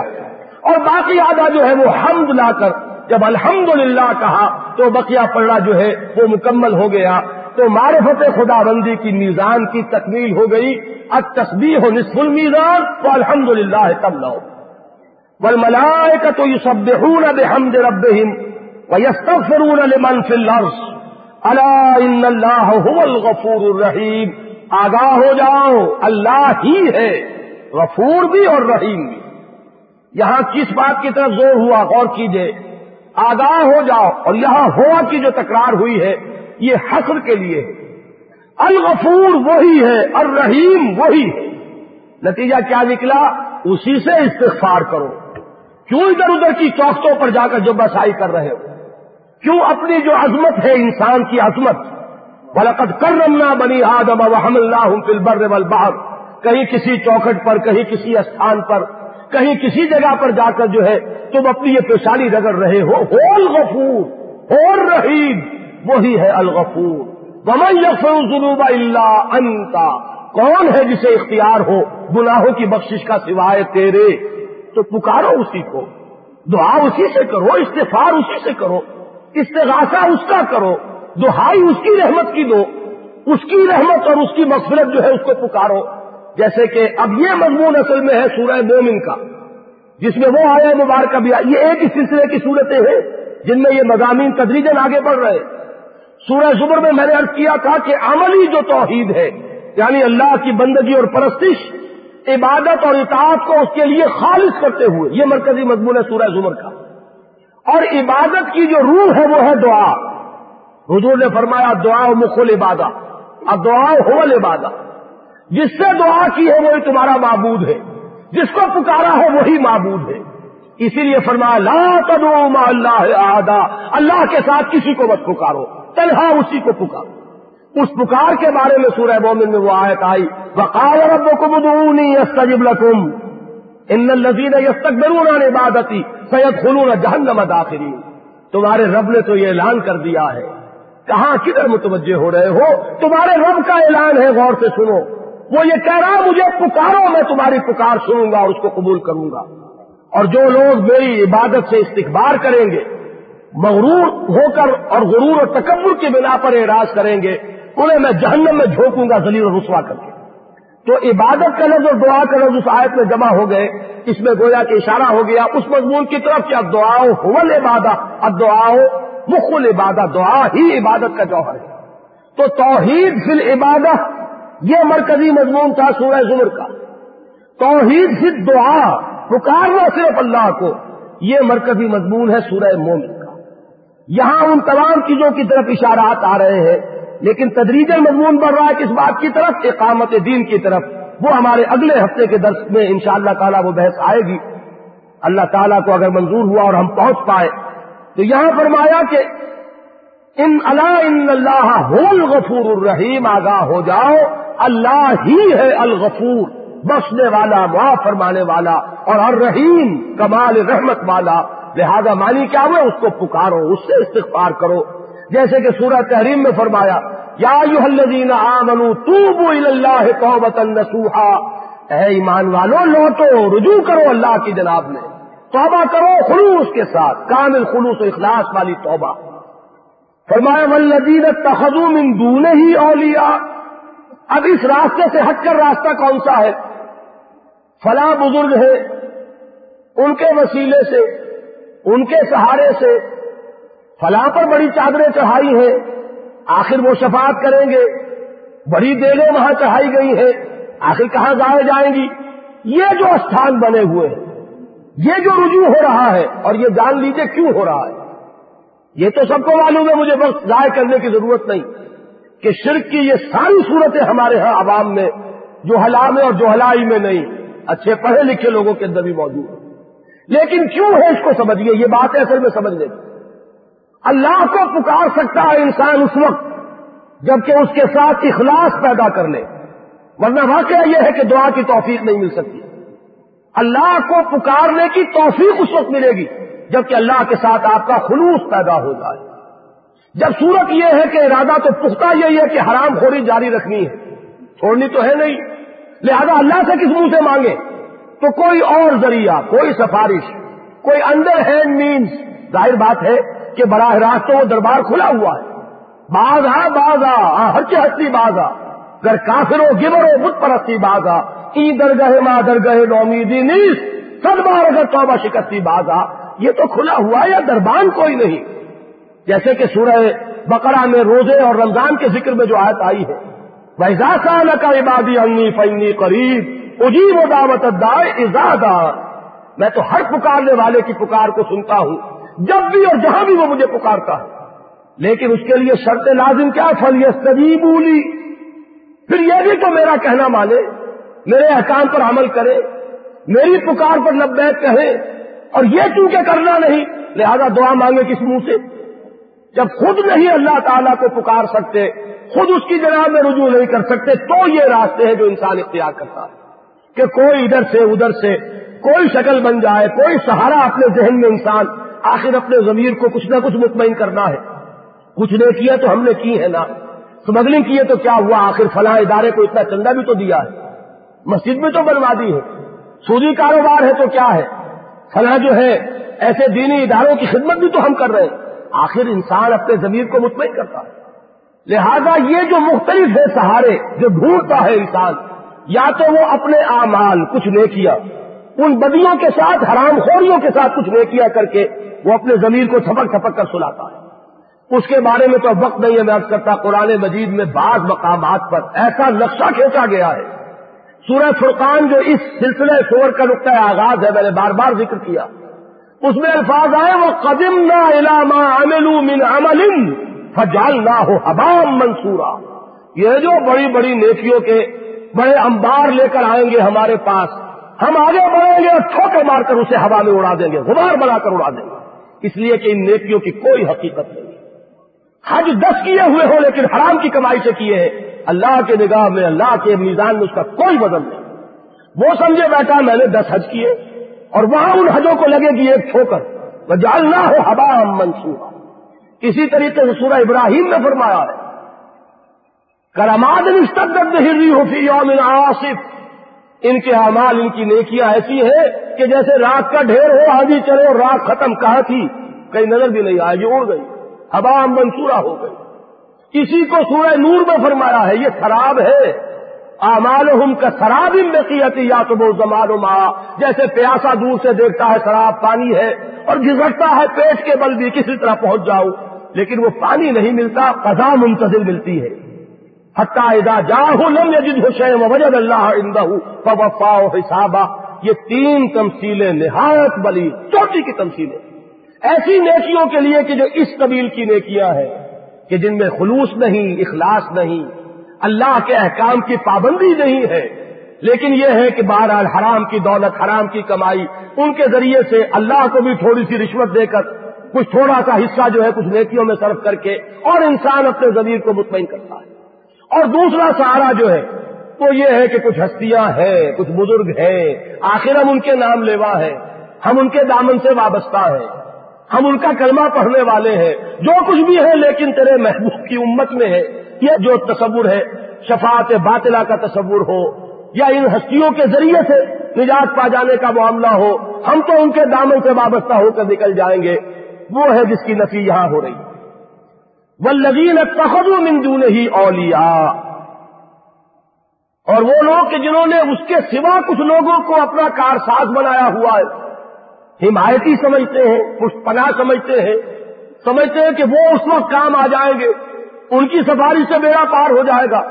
Speaker 1: اور باقی آدھا جو ہے وہ حمد لا کر۔ جب الحمد کہا تو بقیہ پڑا جو ہے وہ مکمل ہو گیا۔ تو معرفت خدا بندی کی میزان کی تکمیل ہو گئی۔ اب تصویر ہو نصف المیزان تو الحمد للہ کم لو بل ملائے کا تو یہ سب بحمد ربهم۔ ويستغفرون لمن في الارض الا ان اللہ هو الغفور الرحیم آگاہ ہو جاؤ، اللہ ہی ہے، غفور بھی اور رحیم بھی۔ یہاں کس بات کی طرف زور ہوا؟ غور کیجیے۔ آگاہ ہو جاؤ، اور یہاں ہوا کی جو تکرار ہوئی ہے، یہ حسر کے لیے ہے۔ الغفور وہی ہے، الرحیم وہی ہے۔ نتیجہ کیا نکلا؟ اسی سے استغفار کرو۔ کیوں ادھر ادھر کی چوکتوں پر جا کر جو بسائی کر رہے ہو؟ کیوں اپنی جو عظمت ہے انسان کی عظمت؟ بلکت کر رمنا بنی آدم وحم اللہ فل بر والبحر۔ کہیں کسی چوکٹ پر، کہیں کسی استھان پر، کہیں کسی جگہ پر جا کر جو ہے تم اپنی یہ پیشانی رگڑ رہے ہو۔ ہو الغفور، ہو رحیم وہی ہے الغفور۔ ومن یغفر الذنوب الا انت کون ہے جسے اختیار ہو گناہوں کی بخشش کا سوائے تیرے؟ تو پکارو اسی کو۔ دعا اسی سے کرو استفار اسی سے کرو۔ استغاثہ اس کا کرو، دہائی اس کی رحمت کی دو، اس کی رحمت اور اس کی مغفرت جو ہے اس کو پکارو۔ جیسے کہ اب یہ مضمون اصل میں ہے سورہ مومن کا، جس میں وہ آیا مبارکہ بھی یہ ایک ہی سلسلے کی صورتیں ہیں جن میں یہ مضامین تدریجن آگے بڑھ رہے سورہ زبر میں میں نے ارد کیا تھا کہ عملی جو توحید ہے یعنی اللہ کی بندگی اور پرستش، عبادت اور اطاعت کو اس کے لیے خالص کرتے ہوئے، یہ مرکزی مضمون ہے سورہ زمر کا۔ اور عبادت کی جو روح ہے وہ ہے دعا۔ حضور نے فرمایا، دعا مخل عبادت اب دعا ہو عبادت جس سے دعا کی ہے وہی تمہارا معبود ہے۔ جس کو پکارا ہے وہی معبود ہے۔ اسی لیے فرمایا، لا تدعو ما اللہ آدا اللہ کے ساتھ کسی کو مت پکارو، تنہا اسی کو پکارو۔ اس پکار کے بارے میں سورہ مومن میں وہ آیت آئی، وقال ربكم ادعوني استجب لكم ان الذين يستكبرون عن عبادتي سيدخلون جهنم داخرين۔ تمہارے رب نے تو یہ اعلان کر دیا ہے۔ کہاں کدھر متوجہ ہو رہے ہو؟ تمہارے رب کا اعلان ہے، غور سے سنو۔ وہ یہ کہہ رہا مجھے پکارو، میں تمہاری پکار سنوں گا اور اس کو قبول کروں گا۔ اور جو لوگ میری عبادت سے استقبار کریں گے، مغرور ہو کر اور غرور اور تکبر کی بنا پر اعراض کریں گے، انہیں میں جہنم میں جھونکوں گا زلیل اور رسوا کر کے۔ تو عبادت کا لفظ اور دعا کا لفظ اس آیت میں جمع ہو گئے، اس میں گویا کہ اشارہ ہو گیا، اس مضمون کی طرف کہ اب دعاؤ حول عبادت اب دعاؤ مخل عبادت دعا ہی عبادت کا جوہر ہے۔ تو توحید فی العبادت یہ مرکزی مضمون تھا سورہ زمر کا۔ توحید سے دعا پکارنا صرف اللہ کو، یہ مرکزی مضمون ہے سورہ مومن کا۔ یہاں ان تمام چیزوں کی طرف اشارات آ رہے ہیں۔ لیکن تدریج مضمون بڑھ رہا ہے کس بات کی طرف، اقامت دین کی طرف۔ وہ ہمارے اگلے ہفتے کے درس میں ان شاء اللہ تعالیٰ وہ بحث آئے گی۔ اللہ تعالیٰ کو اگر منظور ہوا اور ہم پہنچ پائے، تو یہاں فرمایا کہ، ان اللہ ان اللہ ہو الغفور الرحیم، آگاہ ہو جاؤ، اللہ ہی ہے الغفور، بخشنے والا، معاف فرمانے والا اور الرحیم کمال رحمت والا۔ لہذا مانی کیا ہوئے اس کو پکارو، اس سے استغفار کرو۔ جیسے کہ سورہ تحریم میں فرمایا یا الذین آمنوا توبوا اللہ توبۃ نصوحا۔ اے ایمان والو، لوٹو، رجوع کرو اللہ کی جناب میں۔ توبہ کرو خلوص کے ساتھ، کامل خلوص و اخلاص والی توبہ۔ فرمایا والذین اتخذوا من دونه ہی اولیاء اب اس راستے سے ہٹ کر راستہ کون سا ہے؟ فلاں بزرگ ہے ان کے وسیلے سے، ان کے سہارے سے۔ فلاں پر بڑی چادریں چڑھائی ہیں۔ آخر وہ شفاعت کریں گے۔ بڑی دیریں وہاں چڑھائی گئی ہیں۔ آخر کہاں گائے جائیں گی؟ یہ جو استھان بنے ہوئے ہیں، یہ جو رجوع ہو رہا ہے، اور یہ جان لیجیے کیوں ہو رہا ہے۔ یہ تو سب کو معلوم ہے، مجھے وقت ضائع کرنے کی ضرورت نہیں کہ شرک کی یہ ساری صورتیں ہمارے ہاں عوام میں جو حلا میں اور جو ہلائی میں نہیں، اچھے پڑھے لکھے لوگوں کے اندر بھی موجود ہے لیکن کیوں ہے اس کو سمجھیے؟ یہ بات ہے اصل میں سمجھ لیں اللہ کو پکار سکتا ہے انسان اس وقت جبکہ اس کے ساتھ اخلاص پیدا کر لے۔ ورنہ واقعہ یہ ہے کہ دعا کی توفیق نہیں مل سکتی۔ اللہ کو پکارنے کی توفیق اس وقت ملے گی جبکہ اللہ کے ساتھ آپ کا خلوص پیدا ہو جائے۔ جب صورت یہ ہے کہ ارادہ تو پختہ یہی ہے کہ حرام خوری جاری رکھنی ہے۔ چھوڑنی تو ہے نہیں۔ لہذا اللہ سے کس منہ سے مانگے؟ تو کوئی اور ذریعہ، کوئی سفارش، کوئی انڈر ہینڈ مینس ظاہر بات ہے کہ براہ راست تو وہ دربار کھلا ہوا ہے۔ باز آ باز آ ہر ہستی باز آ گر کافر ہو گبر ہو بت پرستی باز آ ای درگہ ماں درگہ نومیدی نیس۔ سد بار اگر توبہ شکستی باز آ یہ تو کھلا ہوا ہے یا دربان کوئی نہیں؟ جیسے کہ سورہ بقرہ میں روزے اور رمضان کے ذکر میں جو آیت آئی ہے۔ ویزا سال کا عبادی انی فنی قریب اجیب و دعوت دائے ازادہ میں تو ہر پکارنے والے کی پکار کو سنتا ہوں۔ جب بھی اور جہاں بھی وہ مجھے پکارتا ہے۔ لیکن اس کے لیے شرط لازم کیا؟ فل یہ بولی پھر یہ بھی تو میرا کہنا مانے، میرے احکام پر عمل کرے، میری پکار پر لبیک کہے۔ اور یہ چونکہ کرنا نہیں، لہذا دعا مانگے کس منہ سے؟ جب خود نہیں اللہ تعالیٰ کو پکار سکتے، خود اس کی جناب میں رجوع نہیں کر سکتے، تو یہ راستے ہیں جو انسان اختیار کرتا ہے۔ کہ کوئی ادھر سے ادھر سے، کوئی شکل بن جائے، کوئی سہارا اپنے ذہن میں انسان آخر اپنے ضمیر کو کچھ نہ کچھ مطمئن کرنا ہے۔ کچھ نے کیا تو ہم نے کی ہے نا۔ اسمگلنگ کی ہے تو کیا ہوا؟ آخر فلاں ادارے کو اتنا چندہ بھی تو دیا ہے۔ مسجد بھی تو بنوا دی ہے۔ سودی کاروبار ہے تو کیا ہے؟ فلاں جو ہے، ایسے دینی اداروں کی خدمت بھی تو ہم کر رہے ہیں۔ آخر انسان اپنے ضمیر کو مطمئن کرتا ہے۔ لہذا یہ جو مختلف ہے سہارے، جو ڈھونڈتا ہے انسان، یا تو وہ اپنے اعمال کچھ لے کیا ان بدیوں کے ساتھ، حرام خوریوں کے ساتھ کچھ لے کیا کر کے وہ اپنے زمین کو تھپک تھپک کر سلاتا ہے۔ اس کے بارے میں تو وقت نہیں ہے، میں کرتا قرآن مجید میں بعض مقامات پر ایسا نقشہ کھینچا گیا ہے۔ سورہ فرقان جو اس سلسلے شور کا نقطۂ آغاز ہے، میں نے بار بار ذکر کیا۔ اس میں الفاظ آئے وہ قدیم نہ علامہ من عمل فجال نہ ہو حبام منصورا یہ جو بڑی بڑی نیکیوں کے بڑے انبار لے کر آئیں گے ہمارے پاس ہم آگے بڑھیں گے اور ٹھوکے مار کر اسے ہوا میں اڑا دیں گے، غبار بنا کر اڑا دیں گے۔ اس لیے کہ ان نیکیوں کی کوئی حقیقت نہیں۔ حج دس کیے ہوئے ہو لیکن حرام کی کمائی سے کیے ہیں۔ اللہ کے نگاہ میں، اللہ کے میزان میں اس کا کوئی وزن نہیں۔ وہ سمجھے بیٹا، میں نے دس حج کیے اور وہاں ان حجوں کو لگے گی ایک ٹھوکر۔ وہ جالنا ہو ہوا منصوبہ اسی طریقے سے سورہ ابراہیم میں فرمایا ہے۔ کراماد ہری ہوفی یوم آصف ان کے اعمال ان کی نیکیاں ایسی ہیں کہ جیسے رات کا ڈھیر ہو آدھی چلو، رات ختم کہاں تھی، کہیں نظر بھی نہیں آئی اڑ گئی، ہوا منصورہ ہو گئی۔ اسی کو سورہ نور میں فرمایا ہے، یہ خراب ہے۔ امال کا شراب بقیتی یا تو وہ زمان و ماں جیسے پیاسا دور سے دیکھتا ہے شراب پانی ہے اور گزرتا ہے پیٹ کے بل بھی کسی طرح پہنچ جاؤ، لیکن وہ پانی نہیں ملتا، قضا منتظر ملتی ہے۔ حتہ ادا جا لم یجد حسین وجد اللہ اندہ فوفا حسابہ یہ تین تمثیلیں نہایت بلی چوٹی کی تمثیلیں. ایسی نیکیوں کے لیے کہ جو اس قبیل کی نیکیاں ہیں، کہ جن میں خلوص نہیں، اخلاص نہیں، اللہ کے احکام کی پابندی نہیں ہے. لیکن یہ ہے کہ بہرحال حرام کی دولت، حرام کی کمائی، ان کے ذریعے سے اللہ کو بھی تھوڑی سی رشوت دے کر کچھ تھوڑا سا حصہ جو ہے کچھ نیکیوں میں صرف کر کے اور انسان اپنے ضمیر کو مطمئن کرتا ہے. اور دوسرا سہارا جو ہے وہ یہ ہے کہ کچھ ہستیاں ہیں، کچھ بزرگ ہیں، آخر ہم ان کے نام لیوا ہے ہم ان کے دامن سے وابستہ ہیں، ہم ان کا کلمہ پڑھنے والے ہیں، جو کچھ بھی ہے لیکن تیرے محبوب کی امت میں ہے، یہ جو تصور ہے، شفاعت باطلا کا تصور ہو، یا ان ہستیوں کے ذریعے سے نجات پا جانے کا معاملہ ہو، ہم تو ان کے دامن سے وابستہ ہو کر نکل جائیں گے، وہ ہے جس کی نفی یہاں ہو رہی۔ ہے والذین اتخذوا من دونه اولیاء۔ اور وہ لوگ کہ جنہوں نے اس کے سوا کچھ لوگوں کو اپنا کارساز بنایا ہوا ہے۔ حمایتی سمجھتے ہیں، کچھ پناہ سمجھتے ہیں۔ سمجھتے ہیں کہ وہ اس وقت کام آ جائیں گے۔ ان کی سفارش سے میرا پار ہو جائے گا۔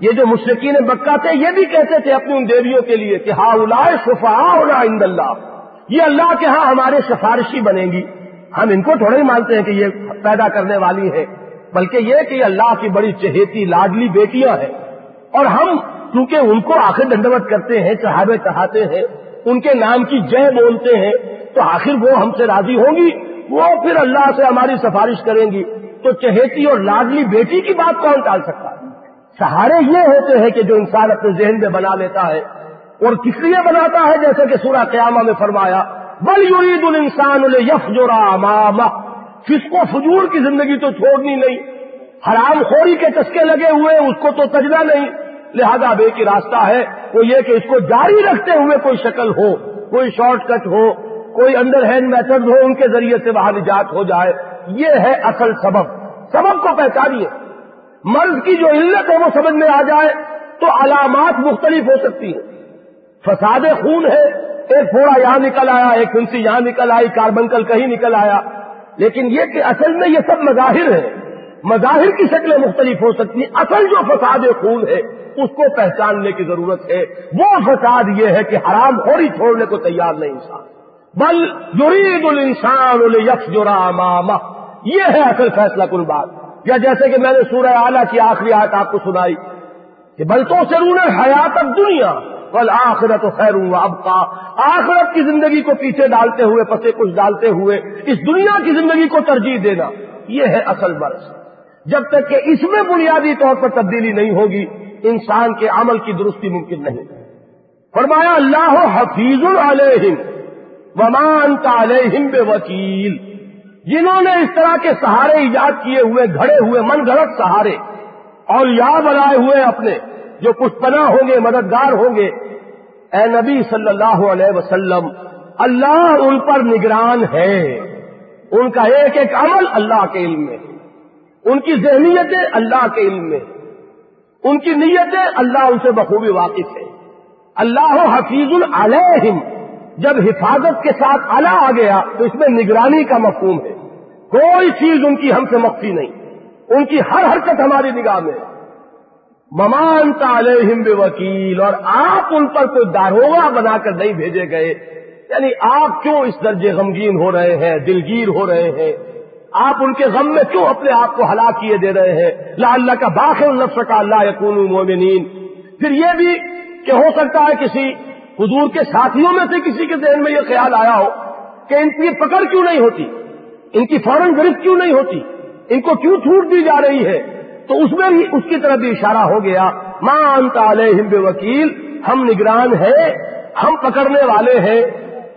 Speaker 1: یہ جو مشرقین مکہ تھے، یہ بھی کہتے تھے اپنی ان دیویوں کے لیے کہ ہا الا شفا ہونا اللہ۔ یہ اللہ کے ہاں ہمارے سفارشی بنے گی۔ ہم ان کو تھوڑے ہی مانتے ہیں کہ یہ پیدا کرنے والی ہے بلکہ یہ کہ یہ اللہ کی بڑی چہیتی، لاڈلی بیٹیاں ہیں۔ اور ہم کیونکہ ان کو آخر دنڈوت کرتے ہیں، چڑھاوے چڑھاتے ہیں، ان کے نام کی جے بولتے ہیں، تو آخر وہ ہم سے راضی ہوں گی؟ وہ پھر اللہ سے ہماری سفارش کریں گی۔ تو چہیتی اور لاڈلی بیٹی کی بات کون ٹال سکتا؟ ہے سہارے یہ ہوتے ہیں کہ جو انسان اپنے ذہن میں بنا لیتا ہے اور کس لیے بناتا ہے؟ جیسے کہ سورہ قیامہ میں فرمایا بل یورید الانسان یف جو رام کس کو فجور کی زندگی تو چھوڑنی نہیں۔ حرام خوری کے چسکے لگے ہوئے، اس کو تو تجنا نہیں۔ لہذا بے کی راستہ ہے، وہ یہ کہ اس کو جاری رکھتے ہوئے کوئی شکل ہو، کوئی شارٹ کٹ ہو، کوئی انڈر ہینڈ میتھڈ ہو، ان کے ذریعے سے وہاں نجات ہو جائے۔ یہ ہے اصل سبب۔ سبب کو پہچانیے۔ مرض کی جو علت ہے وہ سمجھ میں آ جائے تو علامات مختلف ہو سکتی ہیں۔ فساد خون ہے ایک پھوڑا یہاں نکل آیا، ایک ہنسی یہاں نکل آئی کاربنکل کہیں نکل آیا۔ لیکن یہ کہ اصل میں یہ سب مظاہر ہیں۔ مظاہر کی شکلیں مختلف ہو سکتی ہیں۔ اصل جو فساد خون ہے، اس کو پہچاننے کی ضرورت ہے۔ وہ فساد یہ ہے کہ حرام خوری چھوڑنے کو تیار نہیں انسان۔ بل یرید الانسان یکس جو ماما یہ ہے اصل فیصلہ کن بات۔ یا جیسے کہ میں نے سورہ اعلیٰ کی آخری آیت آپ کو سنائی کہ بلکوں سے رونے حیات اب دنیا بل آخرت خیر ہوں اب کا آخرت کی زندگی کو پیچھے ڈالتے ہوئے، پسے کچھ ڈالتے ہوئے، اس دنیا کی زندگی کو ترجیح دینا، یہ ہے اصل برس جب تک کہ اس میں بنیادی طور پر تبدیلی نہیں ہوگی، انسان کے عمل کی درستی ممکن نہیں۔ فرمایا، اللہ حفیظ علیہم ومان علیہم بے وکیل جنہوں نے اس طرح کے سہارے ایجاد کیے ہوئے، گھڑے ہوئے، من گھڑت سہارے اور یا بنائے ہوئے اپنے جو کچھ پناہ ہوں گے، مددگار ہوں گے۔ اے نبی صلی اللہ علیہ وسلم، اللہ ان پر نگران ہے۔ ان کا ایک ایک عمل اللہ کے علم میں۔ ان کی ذہنیتیں اللہ کے علم میں۔ ان کی نیتیں اللہ ان سے بخوبی واقف ہے اللہ حفیظ العلیہم جب حفاظت کے ساتھ اللہ آ گیا، تو اس میں نگرانی کا مفہوم ہے۔ کوئی چیز ان کی ہم سے مخفی نہیں۔ ان کی ہر حرکت ہماری نگاہ میں ممان علیہم بے وکیل اور آپ ان پر کوئی داروغہ بنا کر نہیں بھیجے گئے۔ یعنی آپ کیوں اس درجے غمگین ہو رہے ہیں، دلگیر ہو رہے ہیں؟ آپ ان کے غم میں کیوں اپنے آپ کو ہلاک کیے دے رہے ہیں؟ لا اللہ کا باخر نفس کا اللہ یقون مومنین۔ پھر یہ بھی کہ ہو سکتا ہے کسی حضور کے ساتھیوں میں سے کسی کے ذہن میں یہ خیال آیا ہو کہ ان کی پکڑ کیوں نہیں ہوتی؟ ان کی فوراً گرفت کیوں نہیں ہوتی؟ ان کو کیوں چھوٹ دی جا رہی ہے؟ تو اس میں بھی اس کی طرف بھی اشارہ ہو گیا ماں علیہم بے وکیل ہم نگران ہیں، ہم پکڑنے والے ہیں۔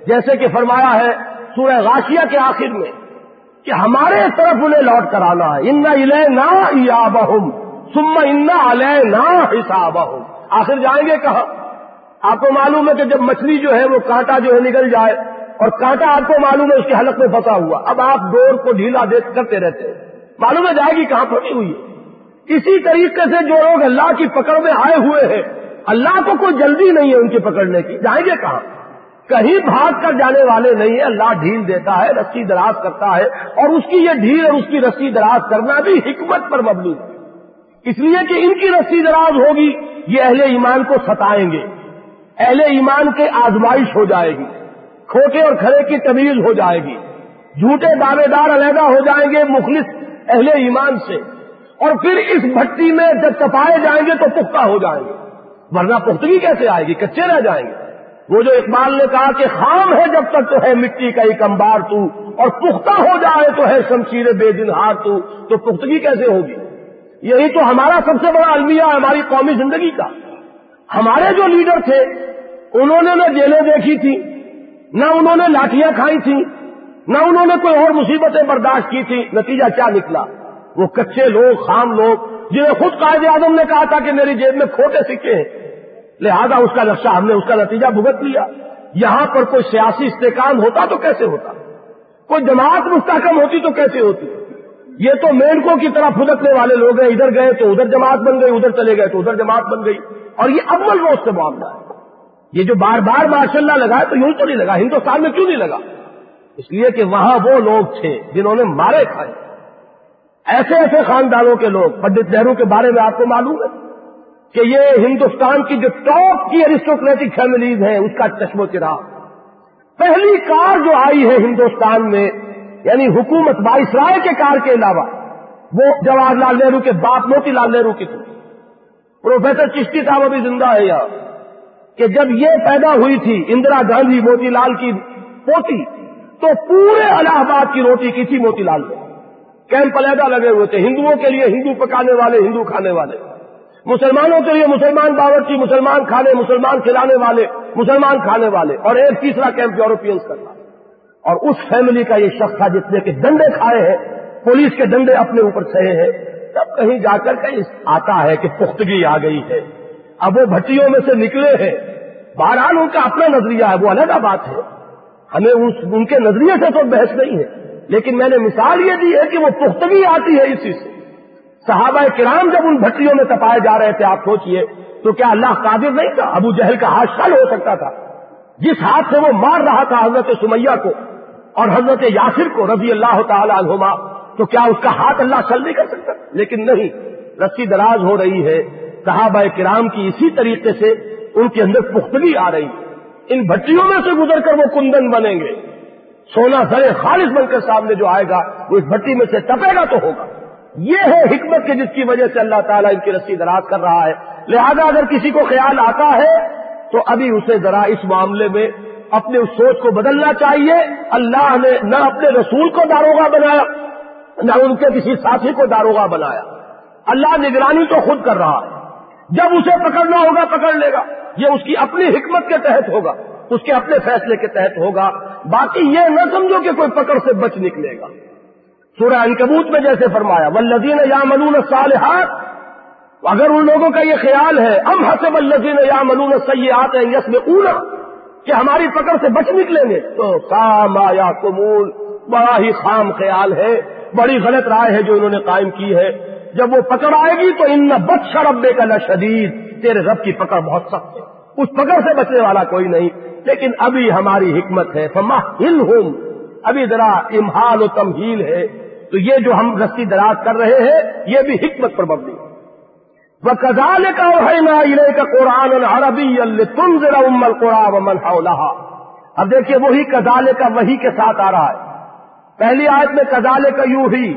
Speaker 1: جیسے کہ فرمایا ہے سورہ غاشیہ کے آخر میں کہ ہمارے طرف انہیں لوٹ کر آنا ہے۔ ان الے نہ بہم سم ان علیہ نہ حساب آخر جائیں گے کہاں؟ آپ کو معلوم ہے کہ جب مچھلی جو ہے وہ کانٹا جو ہے نکل جائے اور کانٹا آپ کو معلوم ہے اس کی حلق میں پھنسا ہوا۔ اب آپ ڈور کو ڈھیلا دیکھ کرتے رہتے ہیں۔ معلوم ہے جائے گی کہاں پھنسی ہوئی ہے۔ اسی طریقے سے جو لوگ اللہ کی پکڑ میں آئے ہوئے ہیں، اللہ کو کوئی جلدی نہیں ہے ان کی پکڑنے کی۔ جائیں گے کہاں؟ کہیں بھاگ کر جانے والے نہیں ہیں، اللہ ڈھیل دیتا ہے، رسی دراز کرتا ہے اور اس کی یہ ڈھیل اور اس کی رسی دراز کرنا بھی حکمت پر مبنی۔ ہے اس لیے کہ ان کی رسی دراز ہوگی، یہ اہل ایمان کو ستائیں گے۔ اہل ایمان کے آزمائش ہو جائے گی۔ کھوٹے اور کھڑے کی تمیز ہو جائے گی۔ جھوٹے دعوے دار علیحدہ ہو جائیں گے مخلص اہل ایمان سے۔ اور پھر اس بھٹی میں جب تپائے جائیں گے تو پختہ ہو جائیں گے۔ ورنہ پختگی کیسے آئے گی؟ کچے رہ جائیں گے۔ وہ جو اقبال نے کہا کہ خام ہے جب تک تو ہے مٹی کا ایک امبار تو، اور پختہ ہو جائے تو ہے شمشیر بے دن ہار تو تو پختگی کیسے ہوگی؟ یہی تو ہمارا سب سے بڑا المیہ ہے، ہماری قومی زندگی کا۔ ہمارے جو لیڈر تھے، انہوں نے نہ جیلیں دیکھی تھی نہ انہوں نے لاٹیاں کھائی تھی نہ انہوں نے کوئی اور مصیبتیں برداشت کی تھی نتیجہ کیا نکلا؟ وہ کچے لوگ، خام لوگ، جنہیں خود قائد اعظم نے کہا تھا کہ میری جیب میں کھوٹے سکے ہیں۔ لہذا اس کا نقشہ ہم نے اس کا نتیجہ بھگت لیا۔ یہاں پر کوئی سیاسی استحکام ہوتا تو کیسے ہوتا؟ کوئی جماعت مستحکم ہوتی تو کیسے ہوتی؟ یہ تو مینکوں کی طرح پھدکنے والے لوگ ہیں۔ ادھر گئے تو ادھر جماعت بن گئی، ادھر چلے گئے تو ادھر جماعت بن گئی۔ اور یہ اول روز سے معاملہ ہے۔ یہ جو بار بار ماشاء اللہ لگا ہے تو یوں تو نہیں لگا، ہندوستان میں کیوں نہیں لگا؟ اس لیے کہ وہاں وہ لوگ تھے جنہوں نے مارے کھائے۔ ایسے ایسے خاندانوں کے لوگ، پنڈت نہرو کے بارے میں آپ کو معلوم ہے کہ یہ ہندوستان کی جو ٹاپ کی ارسٹوکریٹک فیملیز ہیں، اس کا چشم و چراغ۔ پہلی کار جو آئی ہے ہندوستان میں یعنی حکومت بائیسرائے کے کار کے علاوہ، وہ جواہر لال نہرو کے باپ موتی لال نہرو کی تھی۔ پروفیسر چشتی صاحب ابھی زندہ ہے یہاں۔ کہ جب یہ پیدا ہوئی تھی اندرا گاندھی موتی لال کی پوتی، تو پورے الہ آباد کی روٹی کی تھی موتی لال میں کیمپ علیحدہ لگے ہوئے تھے۔ ہندوؤں کے لیے ہندو پکانے والے، ہندو کھانے والے۔ مسلمانوں کے لیے مسلمان باورچی، مسلمان کھانے، مسلمان کھلانے والے، مسلمان کھانے والے۔ اور ایک تیسرا کیمپ یورپینس کا تھا۔ اور اس فیملی کا یہ شخص تھا جس نے کہ ڈنڈے کھائے ہیں۔ پولیس کے ڈنڈے اپنے اوپر سہے ہیں۔ تب کہیں جا کر کہیں آتا ہے کہ پختگی آ گئی ہے۔ اب وہ بھٹیوں میں سے نکلے ہیں۔ بہرحال ان کا اپنا نظریہ ہے، وہ علیحدہ بات ہے۔ ہمیں ان کے نظریے سے تو بحث نہیں ہے۔ لیکن میں نے مثال یہ دی ہے کہ وہ پختگی آتی ہے اسی سے۔ صحابہ کرام جب ان بھٹیوں میں تپائے جا رہے تھے، آپ سوچئے، تو کیا اللہ قادر نہیں تھا؟ ابو جہل کا ہاتھ شل ہو سکتا تھا۔ جس ہاتھ سے وہ مار رہا تھا حضرت سمیہ کو اور حضرت یاسر کو رضی اللہ تعالی عنہما، تو کیا اس کا ہاتھ اللہ چل نہیں کر سکتا؟ لیکن نہیں، رسی دراز ہو رہی ہے۔ صحابہ کرام کی اسی طریقے سے ان کے اندر پختگی آ رہی۔ ہے ان بھٹیوں میں سے گزر کر وہ کندن بنیں گے۔ سونا سرے خالص بن کر سامنے جو آئے گا، وہ اس بھٹی میں سے ٹپے گا تو ہوگا۔ یہ ہے حکمت کے جس کی وجہ سے اللہ تعالیٰ ان کی رسی دراز کر رہا ہے۔ لہذا اگر کسی کو خیال آتا ہے، تو ابھی اسے ذرا اس معاملے میں اپنے اس سوچ کو بدلنا چاہیے۔ اللہ نے نہ اپنے رسول کو داروگا بنایا، نہ ان کے کسی ساتھی کو داروگا بنایا۔ اللہ نگرانی تو خود کر رہا ہے۔ جب اسے پکڑنا ہوگا، پکڑ لے گا۔ یہ اس کی اپنی حکمت کے تحت ہوگا، اس کے اپنے فیصلے کے تحت ہوگا۔ باقی یہ نہ سمجھو کہ کوئی پکڑ سے بچ نکلے گا۔ سورہ انکبوت میں جیسے فرمایا ولزین یا ملون صالحات اگر ان لوگوں کا یہ خیال ہے، ام حسب الزین یا ملون سیاحت ہیں یس میں اولا کہ ہماری پکڑ سے بچ نکلیں گے، تو سام یا کمول بڑا ہی خام خیال ہے، بڑی غلط رائے ہے جو انہوں نے قائم کی ہے۔ جب وہ پکڑ آئے گی تو ان بد شربے کا نہ شدید تیرے رب کی پکڑ بہت سخت ہے۔ اس پکڑ سے بچنے والا کوئی نہیں۔ لیکن ابھی ہماری حکمت ہے فما ہل ہوں ابھی ذرا امہال و تمہیل ہے۔ تو یہ جو ہم رسی دراز کر رہے ہیں، یہ بھی حکمت پر مبنی وہ کزال کا ہے کا قرآن العربی تم ذرا امل قرآن من اب دیکھیے، وہی کزال کا وہی کے ساتھ آ رہا ہے۔ پہلی آیت میں کزال کا یوں ہی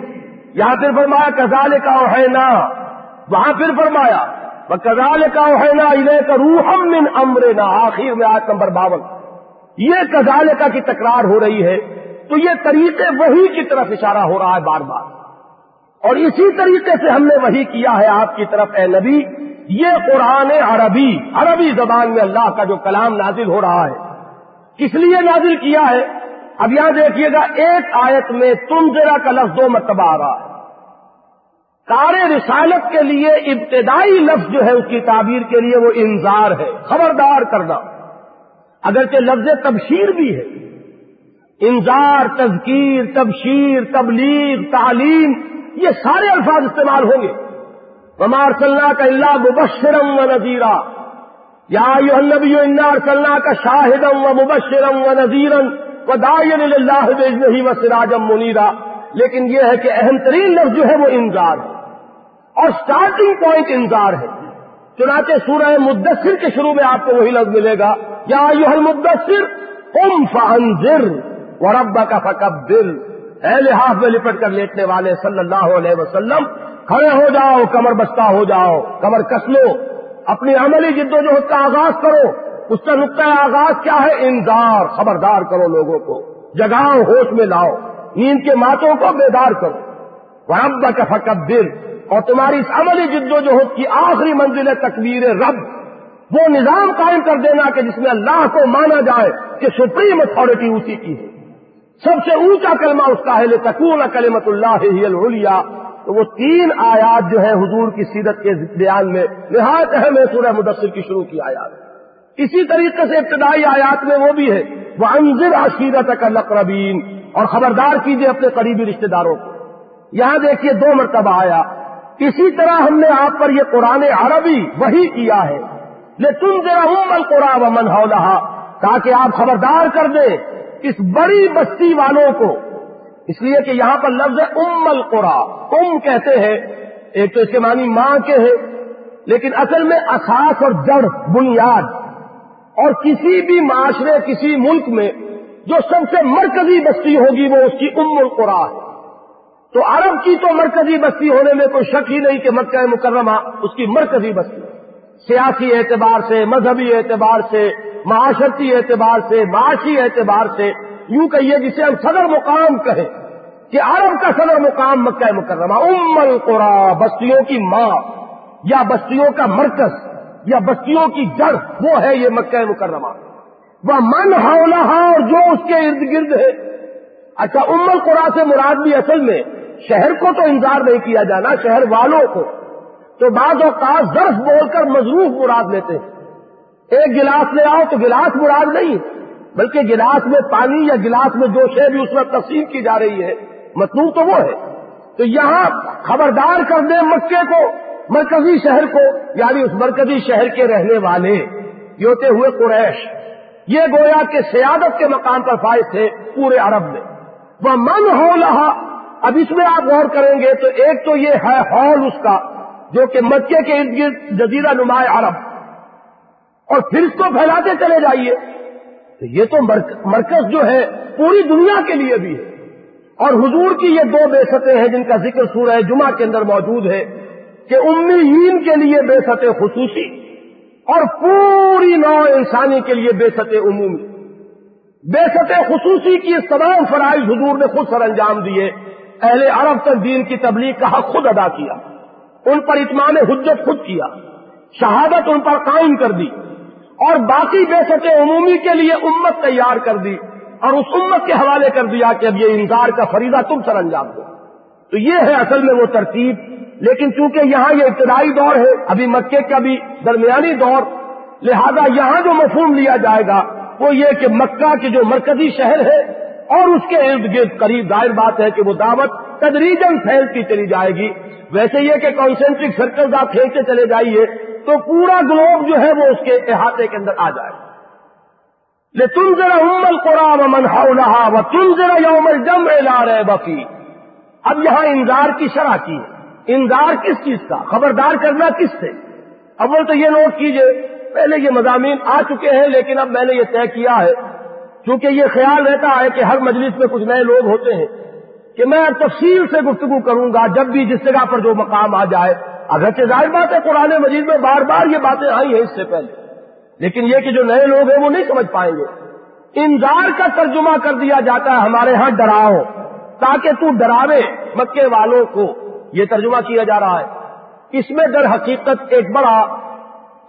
Speaker 1: یہاں پھر فرمایا کزال کا ہے نا وہاں پھر فرمایا کزال کا ہے نا کا روحم من امر نا آخر میں آیت نمبر باون. یہ کزال کا کی تکرار ہو رہی ہے، تو یہ طریقے وہی کی طرف اشارہ ہو رہا ہے بار بار. اور اسی طریقے سے ہم نے وہی کیا ہے آپ کی طرف، اے نبی، یہ قرآن عربی عربی زبان میں اللہ کا جو کلام نازل ہو رہا ہے. کس لیے نازل کیا ہے؟ اب یہاں دیکھیے گا، ایک آیت میں تم ذرا کا لفظ دو مرتبہ آ رہا ہے۔ کار رسالت کے لیے ابتدائی لفظ جو ہے اس کی تعبیر کے لیے وہ انذار ہے، خبردار کرنا۔ اگرچہ لفظ تبشیر بھی ہے۔ انذار، تذکیر، تبشیر، تبلیغ، تعلیم، یہ سارے الفاظ استعمال ہوں گے۔ ہمار صلاح کا اللہ مبشرم و نذیرہ یا نبی انار صلاح کا شاہدم و مبشرم و نذیرن و دائن اللہ بجنہی و سراجم منیرا لیکن یہ ہے کہ اہم ترین لفظ جو ہے وہ انذار ہے۔ اور سٹارٹنگ پوائنٹ انذار ہے۔ چنانچہ سورہ مدثر کے شروع میں آپ کو وہی لفظ ملے گا۔ یا مدثر ام فانذر وربا کا فکب دل اے لحاظ میں لپٹ کر لیٹنے والے صلی اللہ علیہ وسلم، کھڑے ہو جاؤ، کمر بستہ ہو جاؤ، کمر کس لو۔ اپنی عملی جد و جہد کا آغاز کرو، اس کا نقطۂ آغاز کیا ہے؟ انذار، خبردار کرو لوگوں کو۔ جگاؤ، ہوش میں لاؤ۔ نیند کے ماتوں کو بیدار کرو۔ وربا کا فکب دل اور تمہاری اس عملی جد و جہد کی آخری منزل تکبیر رب۔ وہ نظام قائم کر دینا کہ جس میں اللہ کو مانا جائے کہ سپریم اتارٹی اسی کی ہے۔ سب سے اونچا کلمہ اس کا ہے تکون کلمت اللہ الولیا تو وہ تین آیات جو ہے حضور کی سیرت کے بیان میں نہایت اہم ہے سورہ مدثر کی شروع کی آیات۔ اسی طریقے سے ابتدائی آیات میں وہ بھی ہے۔ وہ انضر عشیرت کا اور خبردار کیجیے اپنے قریبی رشتے داروں کو۔ یہاں دیکھیے دو مرتبہ آیا۔ اسی طرح ہم نے آپ پر یہ قرآن عربی وہی کیا ہے۔ لیکن ذرا امن قرآن و من تاکہ آپ خبردار کر دیں اس بڑی بستی والوں کو۔ اس لیے کہ یہاں پر لفظ ہے ام القرا ام کہتے ہیں۔ ایک تو اس کے معنی ماں کے ہے لیکن اصل میں اساس اور جڑ، بنیاد۔ اور کسی بھی معاشرے، کسی ملک میں جو سب سے مرکزی بستی ہوگی وہ اس کی ام القرا ہے۔ تو عرب کی تو مرکزی بستی ہونے میں کوئی شک ہی نہیں کہ مکہ مکرمہ اس کی مرکزی بستی سیاسی اعتبار سے، مذہبی اعتبار سے، معاشرتی اعتبار سے، معاشی اعتبار سے یوں کہیے جسے ہم صدر مقام کہیں کہ عرب کا صدر مقام مکہ مکرمہ۔ ام القرا، بستیوں کی ماں یا بستیوں کا مرکز یا بستیوں کی جڑ، وہ ہے یہ مکہ مکرمہ۔ وہ من ہاؤلہ اور جو اس کے ارد گرد ہے۔ اچھا ام القرا سے مراد بھی اصل میں شہر کو تو انتظار نہیں کیا جانا، شہر والوں کو۔ تو بعض اوقات ظرف بول کر مضروف مراد لیتے ہیں۔ ایک گلاس لے آؤ تو گلاس مراد نہیں، بلکہ گلاس میں پانی یا گلاس میں جو شے بھی اس میں تقسیم کی جا رہی ہے، مطلوب تو وہ ہے۔ تو یہاں خبردار کر دیں مکے کو، مرکزی شہر کو یعنی اس مرکزی شہر کے رہنے والے یہ ہوتے ہوئے قریش۔ یہ گویا کے سیادت کے مقام پر فائز تھے پورے عرب میں۔ وہ من ہو رہا اب اس میں آپ غور کریں گے تو ایک تو یہ ہے ہال اس کا، جو کہ مکے کے ارد گرد جزیرہ نمایاں عرب۔ اور پھر اس کو پھیلاتے چلے جائیے۔ تو یہ تو مرکز جو ہے، پوری دنیا کے لیے بھی ہے۔ اور حضور کی یہ دو بے ہیں جن کا ذکر سورہ جمعہ کے اندر موجود ہے، کہ امیین کے لیے بے خصوصی اور پوری نو انسانی کے لیے بے عمومی۔ بے خصوصی کی تمام فرائض حضور نے خود سر انجام دیے۔ اہل عرب تک دین کی تبلیغ کا حق خود ادا کیا۔ ان پر اطمان حجت خود کیا۔ شہادت ان پر قائم کر دی۔ اور باقی بے عمومی کے لیے امت تیار کر دی۔ اور اس امت کے حوالے کر دیا کہ اب یہ انکار کا فریضہ تم سر انجام دو۔ تو یہ ہے اصل میں وہ ترتیب۔ لیکن چونکہ یہاں یہ ابتدائی دور ہے، ابھی مکے کا بھی درمیانی دور، لہذا یہاں جو مفہوم لیا جائے گا وہ یہ کہ مکہ کے جو مرکزی شہر ہے اور اس کے ارد گرد قریب ظاہر بات ہے کہ وہ دعوت تدریجن پھیلتی چلی جائے گی۔ ویسے یہ کہ کانسنٹرک سرکل آپ کھینچتے چلے جائیے تو پورا گلوب جو ہے وہ اس کے احاطے کے اندر آ جائے۔ لے تم ذرا امل قرآن امن ہاؤ و تم ذرا یومل جم لا رہے بفی اب یہاں انذار کی شرح کی ہے۔ انذار کس چیز کا؟ خبردار کرنا کس سے؟ اول تو یہ نوٹ کیجیے، پہلے یہ مضامین آ چکے ہیں لیکن اب میں نے یہ طے کیا ہے۔ کیونکہ یہ خیال رہتا ہے کہ ہر مجلس میں کچھ نئے لوگ ہوتے ہیں کہ میں تفصیل سے گفتگو کروں گا جب بھی جس جگہ پر جو مقام آ جائے۔ اگرچہ ظاہر بات ہے قرآن مجید میں بار بار یہ باتیں آئی ہیں اس سے پہلے، لیکن یہ کہ جو نئے لوگ ہیں وہ نہیں سمجھ پائیں گے۔ انذار کا ترجمہ کر دیا جاتا ہے، ہمارے ہاں ڈراؤ، تاکہ تو ڈراوے مکے والوں کو۔ یہ ترجمہ کیا جا رہا ہے۔ اس میں در حقیقت ایک بڑا،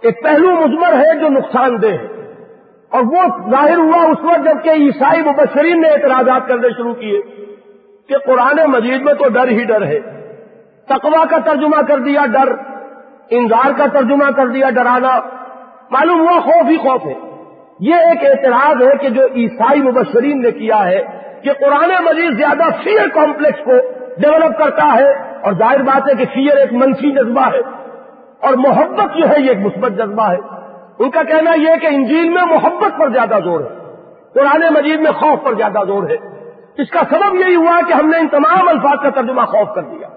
Speaker 1: ایک پہلو مزمر ہے جو نقصان دہ ہے۔ اور وہ ظاہر ہوا اس وقت جبکہ عیسائی مبشرین نے اعتراضات کرنے شروع کیے کہ قرآن مجید میں تو ڈر ہی ڈر ہے۔ تقوا کا ترجمہ کر دیا ڈر، انذار کا ترجمہ کر دیا ڈرانا معلوم ہوا خوف ہی خوف ہے۔ یہ ایک اعتراض ہے کہ جو عیسائی مبشرین نے کیا ہے کہ قرآن مجید زیادہ فیئر کمپلیکس کو ڈیولپ کرتا ہے اور ظاہر بات ہے کہ فیئر ایک منفی جذبہ ہے اور محبت جو ہے یہ ایک مثبت جذبہ ہے۔ ان کا کہنا یہ کہ انجیل میں محبت پر زیادہ زور ہے، قرآن مجید میں خوف پر زیادہ زور ہے۔ اس کا سبب یہی ہوا کہ ہم نے ان تمام الفاظ کا ترجمہ خوف کر دیا۔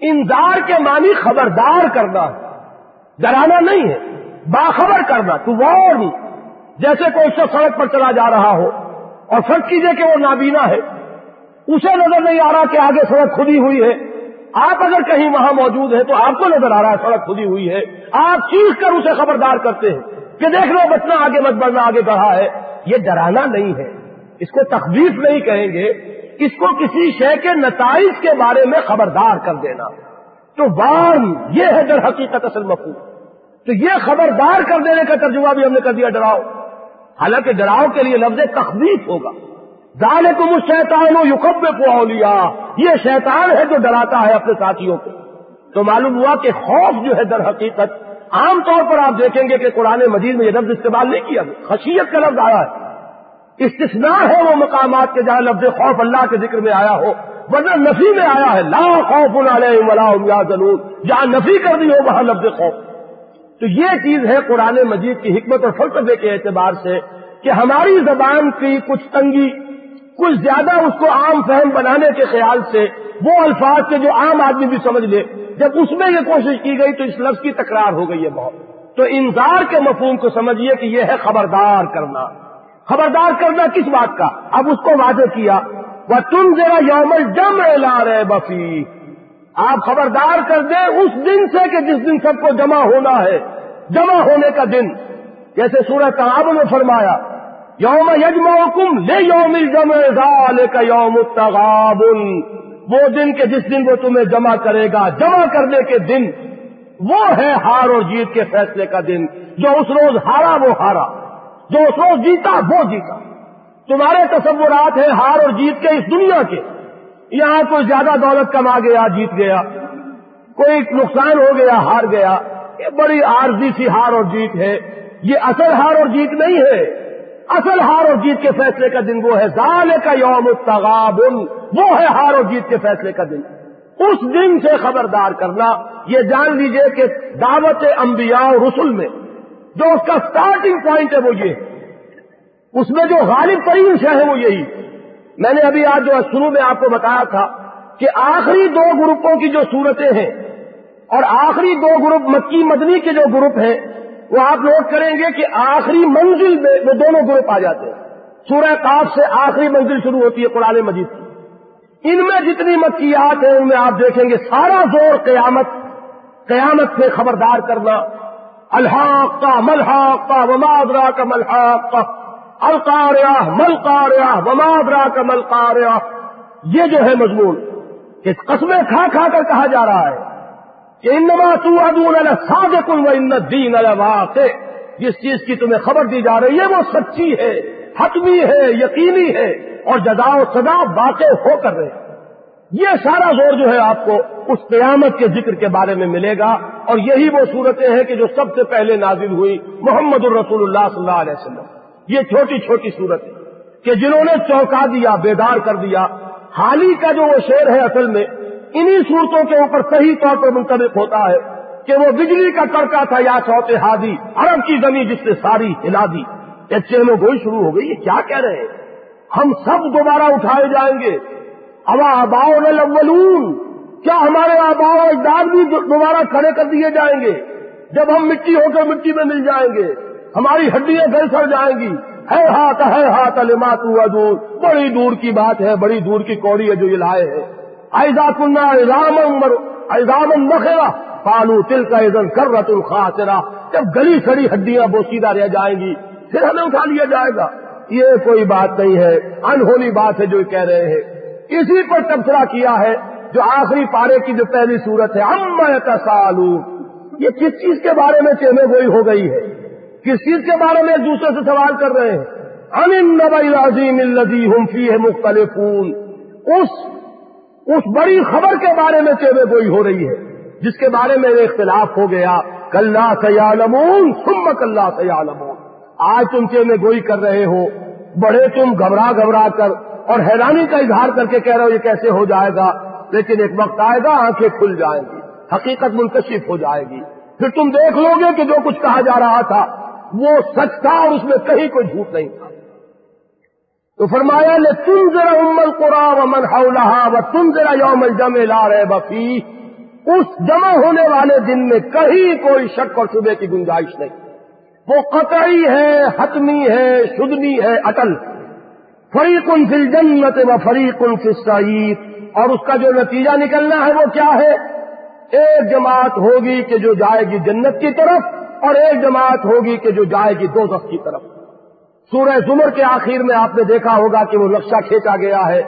Speaker 1: انذار کے معنی خبردار کرنا ہے، ڈرانا نہیں ہے، باخبر کرنا، تو نہیں جیسے کوئی شخص سڑک پر چلا جا رہا ہو اور فرق کیجیے کہ وہ نابینا ہے، اسے نظر نہیں آ رہا کہ آگے سڑک کھدی ہوئی ہے۔ آپ اگر کہیں وہاں موجود ہیں تو آپ کو نظر آ رہا ہے، سڑک کھدی ہوئی ہے۔ آپ چیخ کر اسے خبردار کرتے ہیں کہ دیکھ لو بچنا آگے مت بڑھنا آگے بڑھا ہے۔ یہ ڈرانا نہیں ہے۔ اس کو تخلیف نہیں کہیں گے۔ اس کو کسی شے کے نتائج کے بارے میں خبردار کر دینا۔ تو وان یہ ہے در حقیقت اصل مفہوم۔ تو یہ خبردار کر دینے کا ترجمہ بھی ہم نے کر دیا، ڈراؤ۔ حالانکہ ڈراؤ کے لیے لفظ تخلیف ہوگا۔ ڈالے کو مجھ شیتان یوکب کو لیا یہ شیطان ہے جو ڈراتا ہے اپنے ساتھیوں کو۔ تو معلوم ہوا کہ خوف جو ہے در حقیقت، عام طور پر آپ دیکھیں گے کہ قرآن مجید میں یہ لفظ استعمال نہیں کیا خشیت کا لفظ آیا ہے۔ استثناء ہے وہ مقامات کے جہاں لفظ خوف اللہ کے ذکر میں آیا ہو۔ ورنہ نفی میں آیا ہے۔ لا خوف ولا یا ضرور جہاں نفی کر دی ہو، وہاں لفظ خوف۔ تو یہ چیز ہے قرآن مجید کی حکمت اور فلسفے کے اعتبار سے کہ ہماری زبان کی کچھ تنگی کچھ زیادہ اس کو عام فہم بنانے کے خیال سے، وہ الفاظ کے جو عام آدمی بھی سمجھ لے، جب اس میں یہ کوشش کی گئی تو اس لفظ کی تکرار ہو گئی ہے بہت۔ تو انذار کے مفہوم کو سمجھیے کہ یہ ہے خبردار کرنا۔ خبردار کرنا کس بات کا؟ اب اس کو واضح کیا۔ وہ تم ذرا یومل جم لا رہے بفی آپ خبردار کر دیں اس دن سے کہ جس دن سب کو جمع ہونا ہے، جمع ہونے کا دن۔ جیسے سورہ تغاب میں فرمایا یوم یجم حکم لے یوم جمع کا یوم تغابن وہ دن کے جس دن وہ تمہیں جمع کرے گا، جمع کرنے کے دن وہ ہے ہار اور جیت کے فیصلے کا دن۔ جو اس روز ہارا، وہ ہارا۔ جو اس روز جیتا، وہ جیتا۔ تمہارے تصورات ہیں ہار اور جیت کے اس دنیا کے۔ یہاں کوئی زیادہ دولت کما گیا، جیت گیا۔ کوئی نقصان ہو گیا، ہار گیا۔ یہ بڑی عارضی سی ہار اور جیت ہے۔ یہ اصل ہار اور جیت نہیں ہے۔ اصل ہار اور جیت کے فیصلے کا دن وہ ہے۔ زال کا یوم التغابن، وہ ہے ہار اور جیت کے فیصلے کا دن۔ اس دن سے خبردار کرنا، یہ جان لیجیے کہ دعوت انبیاء اور رسول میں جو اس کا سٹارٹنگ پوائنٹ ہے وہ یہ اس میں جو غالب ترین شہ ہے وہ یہی۔ میں نے ابھی آج جو شروع میں آپ کو بتایا تھا کہ آخری دو گروپوں کی جو صورتیں ہیں اور آخری دو گروپ مکی مدنی کے جو گروپ ہیں وہ آپ نوٹ کریں گے کہ آخری منزل میں وہ دونوں گروپ آ جاتے ہیں۔ سورہ کاف سے آخری منزل شروع ہوتی ہے قرآن مجید کی۔ ان میں جتنی مکیات ہیں، ان میں آپ دیکھیں گے سارا زور قیامت قیامت سے خبردار کرنا۔ الحاق کا ملحاق کا ومادرا کا ملحاق کا القاریا ملکاریا ومادرا کا ملکاریا یہ جو ہے مضمون، کہ قسمیں کھا کھا کر کہا جا رہا ہے۔ کہ انما تو ادون و ان دین واقع جس چیز کی تمہیں خبر دی جا رہی ہے وہ سچی ہے، حتمی ہے، یقینی ہے اور جدا و سدا واقع ہو کر رہے۔ یہ سارا زور جو ہے آپ کو اس قیامت کے ذکر کے بارے میں ملے گا اور یہی وہ صورتیں ہیں کہ جو سب سے پہلے نازل ہوئی محمد الرسول اللہ صلی اللہ علیہ وسلم۔ یہ چھوٹی چھوٹی صورت کہ جنہوں نے چوکا دیا، بیدار کر دیا۔ حالی کا جو وہ شعر ہے اصل میں انہی صورتوں کے اوپر صحیح طور پر منتخب ہوتا ہے کہ وہ بجلی کا کڑکا تھا یا چوتے ہادی عرب کی زمین جس سے ساری ہلا دی۔ چینو گوئی شروع ہو گئی، یہ کیا کہہ رہے ہیں؟ ہم سب دوبارہ اٹھائے جائیں گے۔ ابا آباؤ الاولون، کیا ہمارے آباؤ اجداد بھی دوبارہ کھڑے کر دیے جائیں گے؟ جب ہم مٹی ہو کر مٹی میں مل جائیں گے۔ ہماری ہڈیاں گل سڑ جائیں گی۔ ہے ہاتھ ہے ہاتھ المات دور بڑی دور کی بات ہے، بڑی دور کی کوڑی ہے جو یہ لائے ہیں۔ ایزا کنہ ایزام ایزام مخیرا پالو تل کا ایزن کر رت الخاصرا جب گلی سڑی ہڈیاں بوسیدہ رہ جائیں گی، پھر ہمیں اٹھا لیا جائے گا۔ یہ کوئی بات نہیں ہے۔ انہونی بات ہے جو کہہ رہے ہیں۔ اسی پر تبصرہ کیا ہے، جو آخری پارے کی جو پہلی صورت ہے۔ ام سالو یہ کس چیز کے بارے میں چہمے گوئی ہو گئی ہے؟ کس چیز کے بارے میں ایک دوسرے سے سوال کر رہے ہیں؟ ان نبئی عظیم الزی ہم فی ہے مختلف اس اس بڑی خبر کے بارے میں چیوے گوئی ہو رہی ہے، جس کے بارے میں اختلاف ہو گیا، کلّا سیالمون سم کلّا سیالمون۔ آج تم چیوے گوئی کر رہے ہو، بڑے تم گھبرا گھبرا کر اور حیرانی کا اظہار کر کے کہہ رہے ہو یہ کیسے ہو جائے گا، لیکن ایک وقت آئے گا، آنکھیں کھل جائیں گی، حقیقت منکشف ہو جائے گی۔ پھر تم دیکھ لو گے کہ جو کچھ کہا جا رہا تھا، وہ سچ تھا اور اس میں کہیں کوئی جھوٹ نہیں تھا۔ تو فرمایا نے تم ذرا امل قرآ و من و تم ذرا یوم الجم لا رہے بفی اس جمع ہونے والے دن میں کہیں کوئی شک اور شبے کی گنجائش نہیں۔ وہ قطعی ہے، حتمی ہے، شدنی ہے، اٹل۔ فریق ان فل جنت و فریق ان سعید اور اس کا جو نتیجہ نکلنا ہے وہ کیا ہے؟ ایک جماعت ہوگی کہ جو جائے گی جنت کی طرف اور ایک جماعت ہوگی کہ جو جائے گی دو کی طرف۔ سورہ زمر کے آخر میں آپ نے دیکھا ہوگا کہ وہ نقشہ کھینچا گیا ہے۔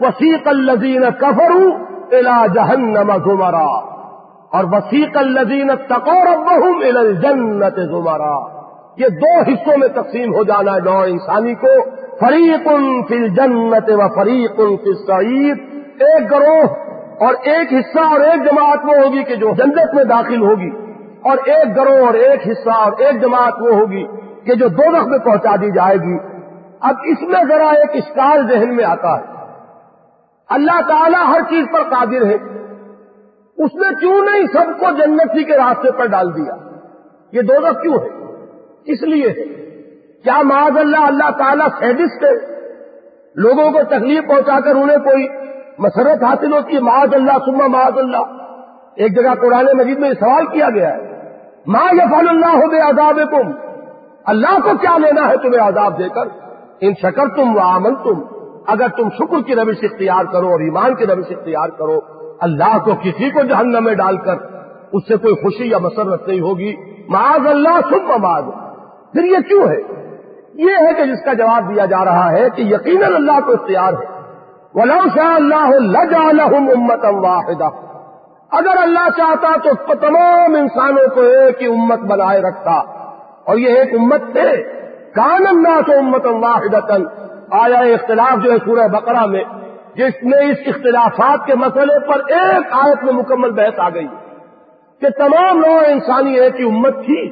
Speaker 1: وسیق الزین کفرو الا جہنم زمرا۔ اور وسیق الزین تقور جنت زمرا۔ یہ دو حصوں میں تقسیم ہو جانا ہے نو انسانی کو۔ فریق فی الجنت و فریق فی سعید ایک گروہ اور ایک حصہ اور ایک جماعت وہ ہوگی کہ جو جنت میں داخل ہوگی۔ اور ایک گروہ اور ایک حصہ اور ایک جماعت وہ ہوگی۔ کہ جو دو میں پہنچا دی جائے گی۔ اب اس میں ذرا ایک اسکال ذہن میں آتا ہے۔ اللہ تعالیٰ ہر چیز پر قادر ہے۔ اس نے کیوں نہیں سب کو جنتی کے راستے پر ڈال دیا؟ یہ دو کیوں ہے؟ اس لیے ہے۔ کیا معاذ اللہ اللہ تعالیٰ سیڈسٹ ہے؟ لوگوں کو تکلیف پہنچا کر انہیں کوئی مسرت حاصل ہوتی ہے؟ معاذ اللہ سما معاذ اللہ۔ ایک جگہ قرآن مجید میں سوال کیا گیا ہے۔ ماں یفال اللہ ہو بے عذاب اللہ کو کیا لینا ہے تمہیں عذاب دے کر؟ ان شکر تم و عمل تم اگر تم شکر کی روش اختیار کرو اور ایمان کی روش اختیار کرو، اللہ کو کسی کو جہنم میں ڈال کر اس سے کوئی خوشی یا مسرت نہیں ہوگی۔ معاذ اللہ سب مماد پھر یہ کیوں ہے؟ یہ ہے کہ جس کا جواب دیا جا رہا ہے کہ یقیناً اللہ کو اختیار ہے۔ ولو شاء اللہ امت واحدہ اگر اللہ چاہتا تو تمام انسانوں کو ایک ہی امت بنائے رکھتا۔ اور یہ ایک امت تھے کان اللہ تو امت واحد آیا اختلاف جو ہے سورہ بقرہ میں، جس میں اس اختلافات کے مسئلے پر ایک آیت میں مکمل بحث آ گئی کہ تمام نو انسانی ایک ہی امت تھی۔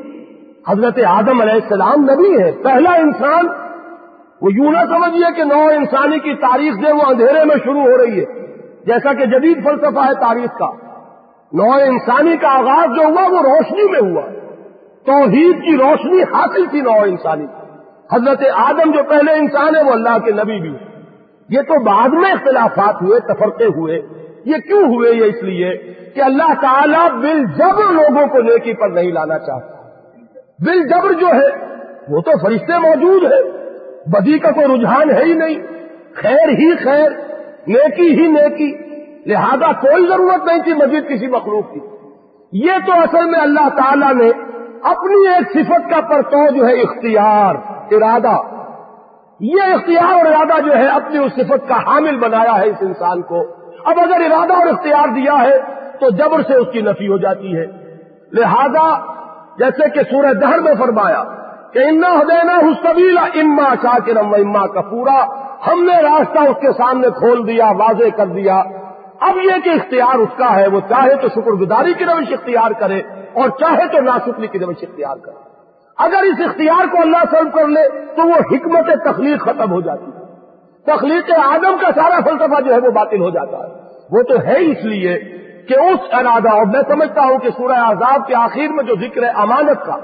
Speaker 1: حضرت آدم علیہ السلام نبی ہے پہلا انسان، وہ یوں نہ سمجھیے کہ نو انسانی کی تاریخ جو وہ اندھیرے میں شروع ہو رہی ہے، جیسا کہ جدید فلسفہ ہے تاریخ کا۔ نو انسانی کا آغاز جو ہوا وہ روشنی میں ہوا۔ توحید کی روشنی حاصل تھی نو انسانی۔ حضرت آدم جو پہلے انسان ہے، وہ اللہ کے نبی بھی۔ یہ تو بعد میں اختلافات ہوئے، تفرقے ہوئے۔ یہ کیوں ہوئے یہ اس لیے کہ اللہ تعالیٰ بل جبر لوگوں کو نیکی پر نہیں لانا چاہتا۔ بل جبر جو ہے، وہ تو فرشتے موجود ہے بدی کا کوئی رجحان ہے ہی نہیں۔ خیر ہی خیر، نیکی ہی نیکی۔ لہذا کوئی ضرورت نہیں تھی مزید کسی مخلوق کی۔ یہ تو اصل میں اللہ تعالیٰ نے اپنی ایک صفت کا پرتو جو ہے اختیار، ارادہ۔ یہ اختیار اور ارادہ جو ہے اپنی اس صفت کا حامل بنایا ہے اس انسان کو۔ اب اگر ارادہ اور اختیار دیا ہے تو جبر سے اس کی نفی ہو جاتی ہے۔ لہذا جیسے کہ سورہ دہر میں فرمایا کہ انا دینا حسبیلا اما شاکرم و اما کا پورا ہم نے راستہ اس کے سامنے کھول دیا، واضح کر دیا۔ اب یہ کہ اختیار اس کا ہے، وہ چاہے تو شکر گزاری کی روش اختیار کرے اور چاہے تو ناشکری کی روش اختیار کرے۔ اگر اس اختیار کو اللہ سرو کر لے تو وہ حکمت تخلیق ختم ہو جاتی ہے۔ تخلیق آدم کا سارا فلسفہ جو ہے وہ باطل ہو جاتا ہے۔ وہ تو ہے اس لیے کہ اس ارادہ، اور میں سمجھتا ہوں کہ سورہ آزاد کے آخر میں جو ذکر ہے امانت کا،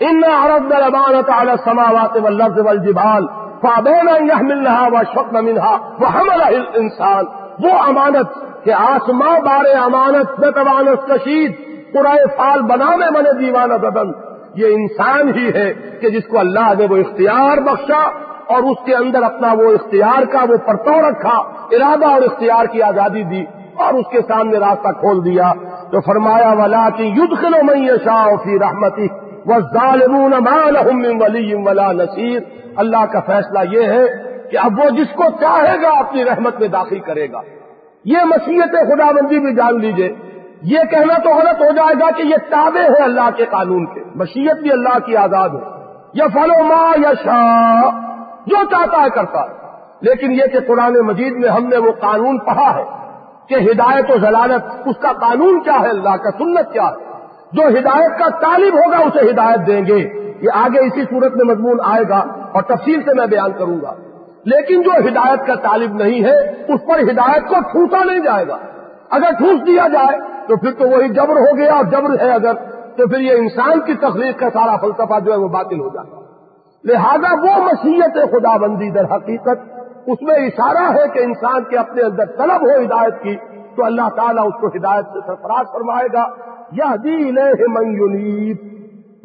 Speaker 1: ان عرب امانت اعلی سماوات و والجبال فابین منہا و شکن منہا وہ حمل انسان وہ امانت کہ آسماں بارے امانت میں توانت کشید پورائے فال بنانے من دیوانہ بدن یہ انسان ہی ہے کہ جس کو اللہ نے وہ اختیار بخشا اور اس کے اندر اپنا وہ اختیار کا وہ پرتو رکھا، ارادہ اور اختیار کی آزادی دی اور اس کے سامنے راستہ کھول دیا۔ تو فرمایا ولا کی یدھ خلو میں شاہ فی رحمتی و ظالمون ولی ولا نصیر اللہ کا فیصلہ یہ ہے کہ اب وہ جس کو چاہے گا اپنی رحمت میں داخل کرے گا۔ یہ مسیحت خدا بندی بھی جان لیجیے۔ یہ کہنا تو غلط ہو جائے گا کہ یہ تابع ہے اللہ کے قانون کے۔ مشیت بھی اللہ کی آزاد ہے۔ یا فلو ماں یا شاہ جو چاہتا ہے کرتا ہے۔ لیکن یہ کہ قرآن مجید میں ہم نے وہ قانون پڑھا ہے کہ ہدایت و ضلالت، اس کا قانون کیا ہے؟ اللہ کا سنت کیا ہے؟ جو ہدایت کا طالب ہوگا، اسے ہدایت دیں گے۔ یہ آگے اسی صورت میں مضمون آئے گا اور تفصیل سے میں بیان کروں گا۔ لیکن جو ہدایت کا طالب نہیں ہے، اس پر ہدایت کو ٹھوسا نہیں جائے گا۔ اگر ٹھوس دیا جائے، تو پھر تو وہی جبر ہو گیا، اور جبر ہے اگر، تو پھر یہ انسان کی تخلیق کا سارا فلسفہ جو ہے وہ باطل ہو جاتا لہذا وہ مسیحت خدا بندی در حقیقت، اس میں اشارہ ہے کہ انسان کے اپنے اندر طلب ہو ہدایت کی، تو اللہ تعالیٰ اس کو ہدایت سے سرفراز فرمائے گا۔ یہ دین منیب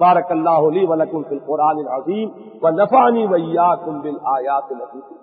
Speaker 1: بارک اللہ علی ولکم فی القرآن العظیم و نفانی ویاکم بالآیات بل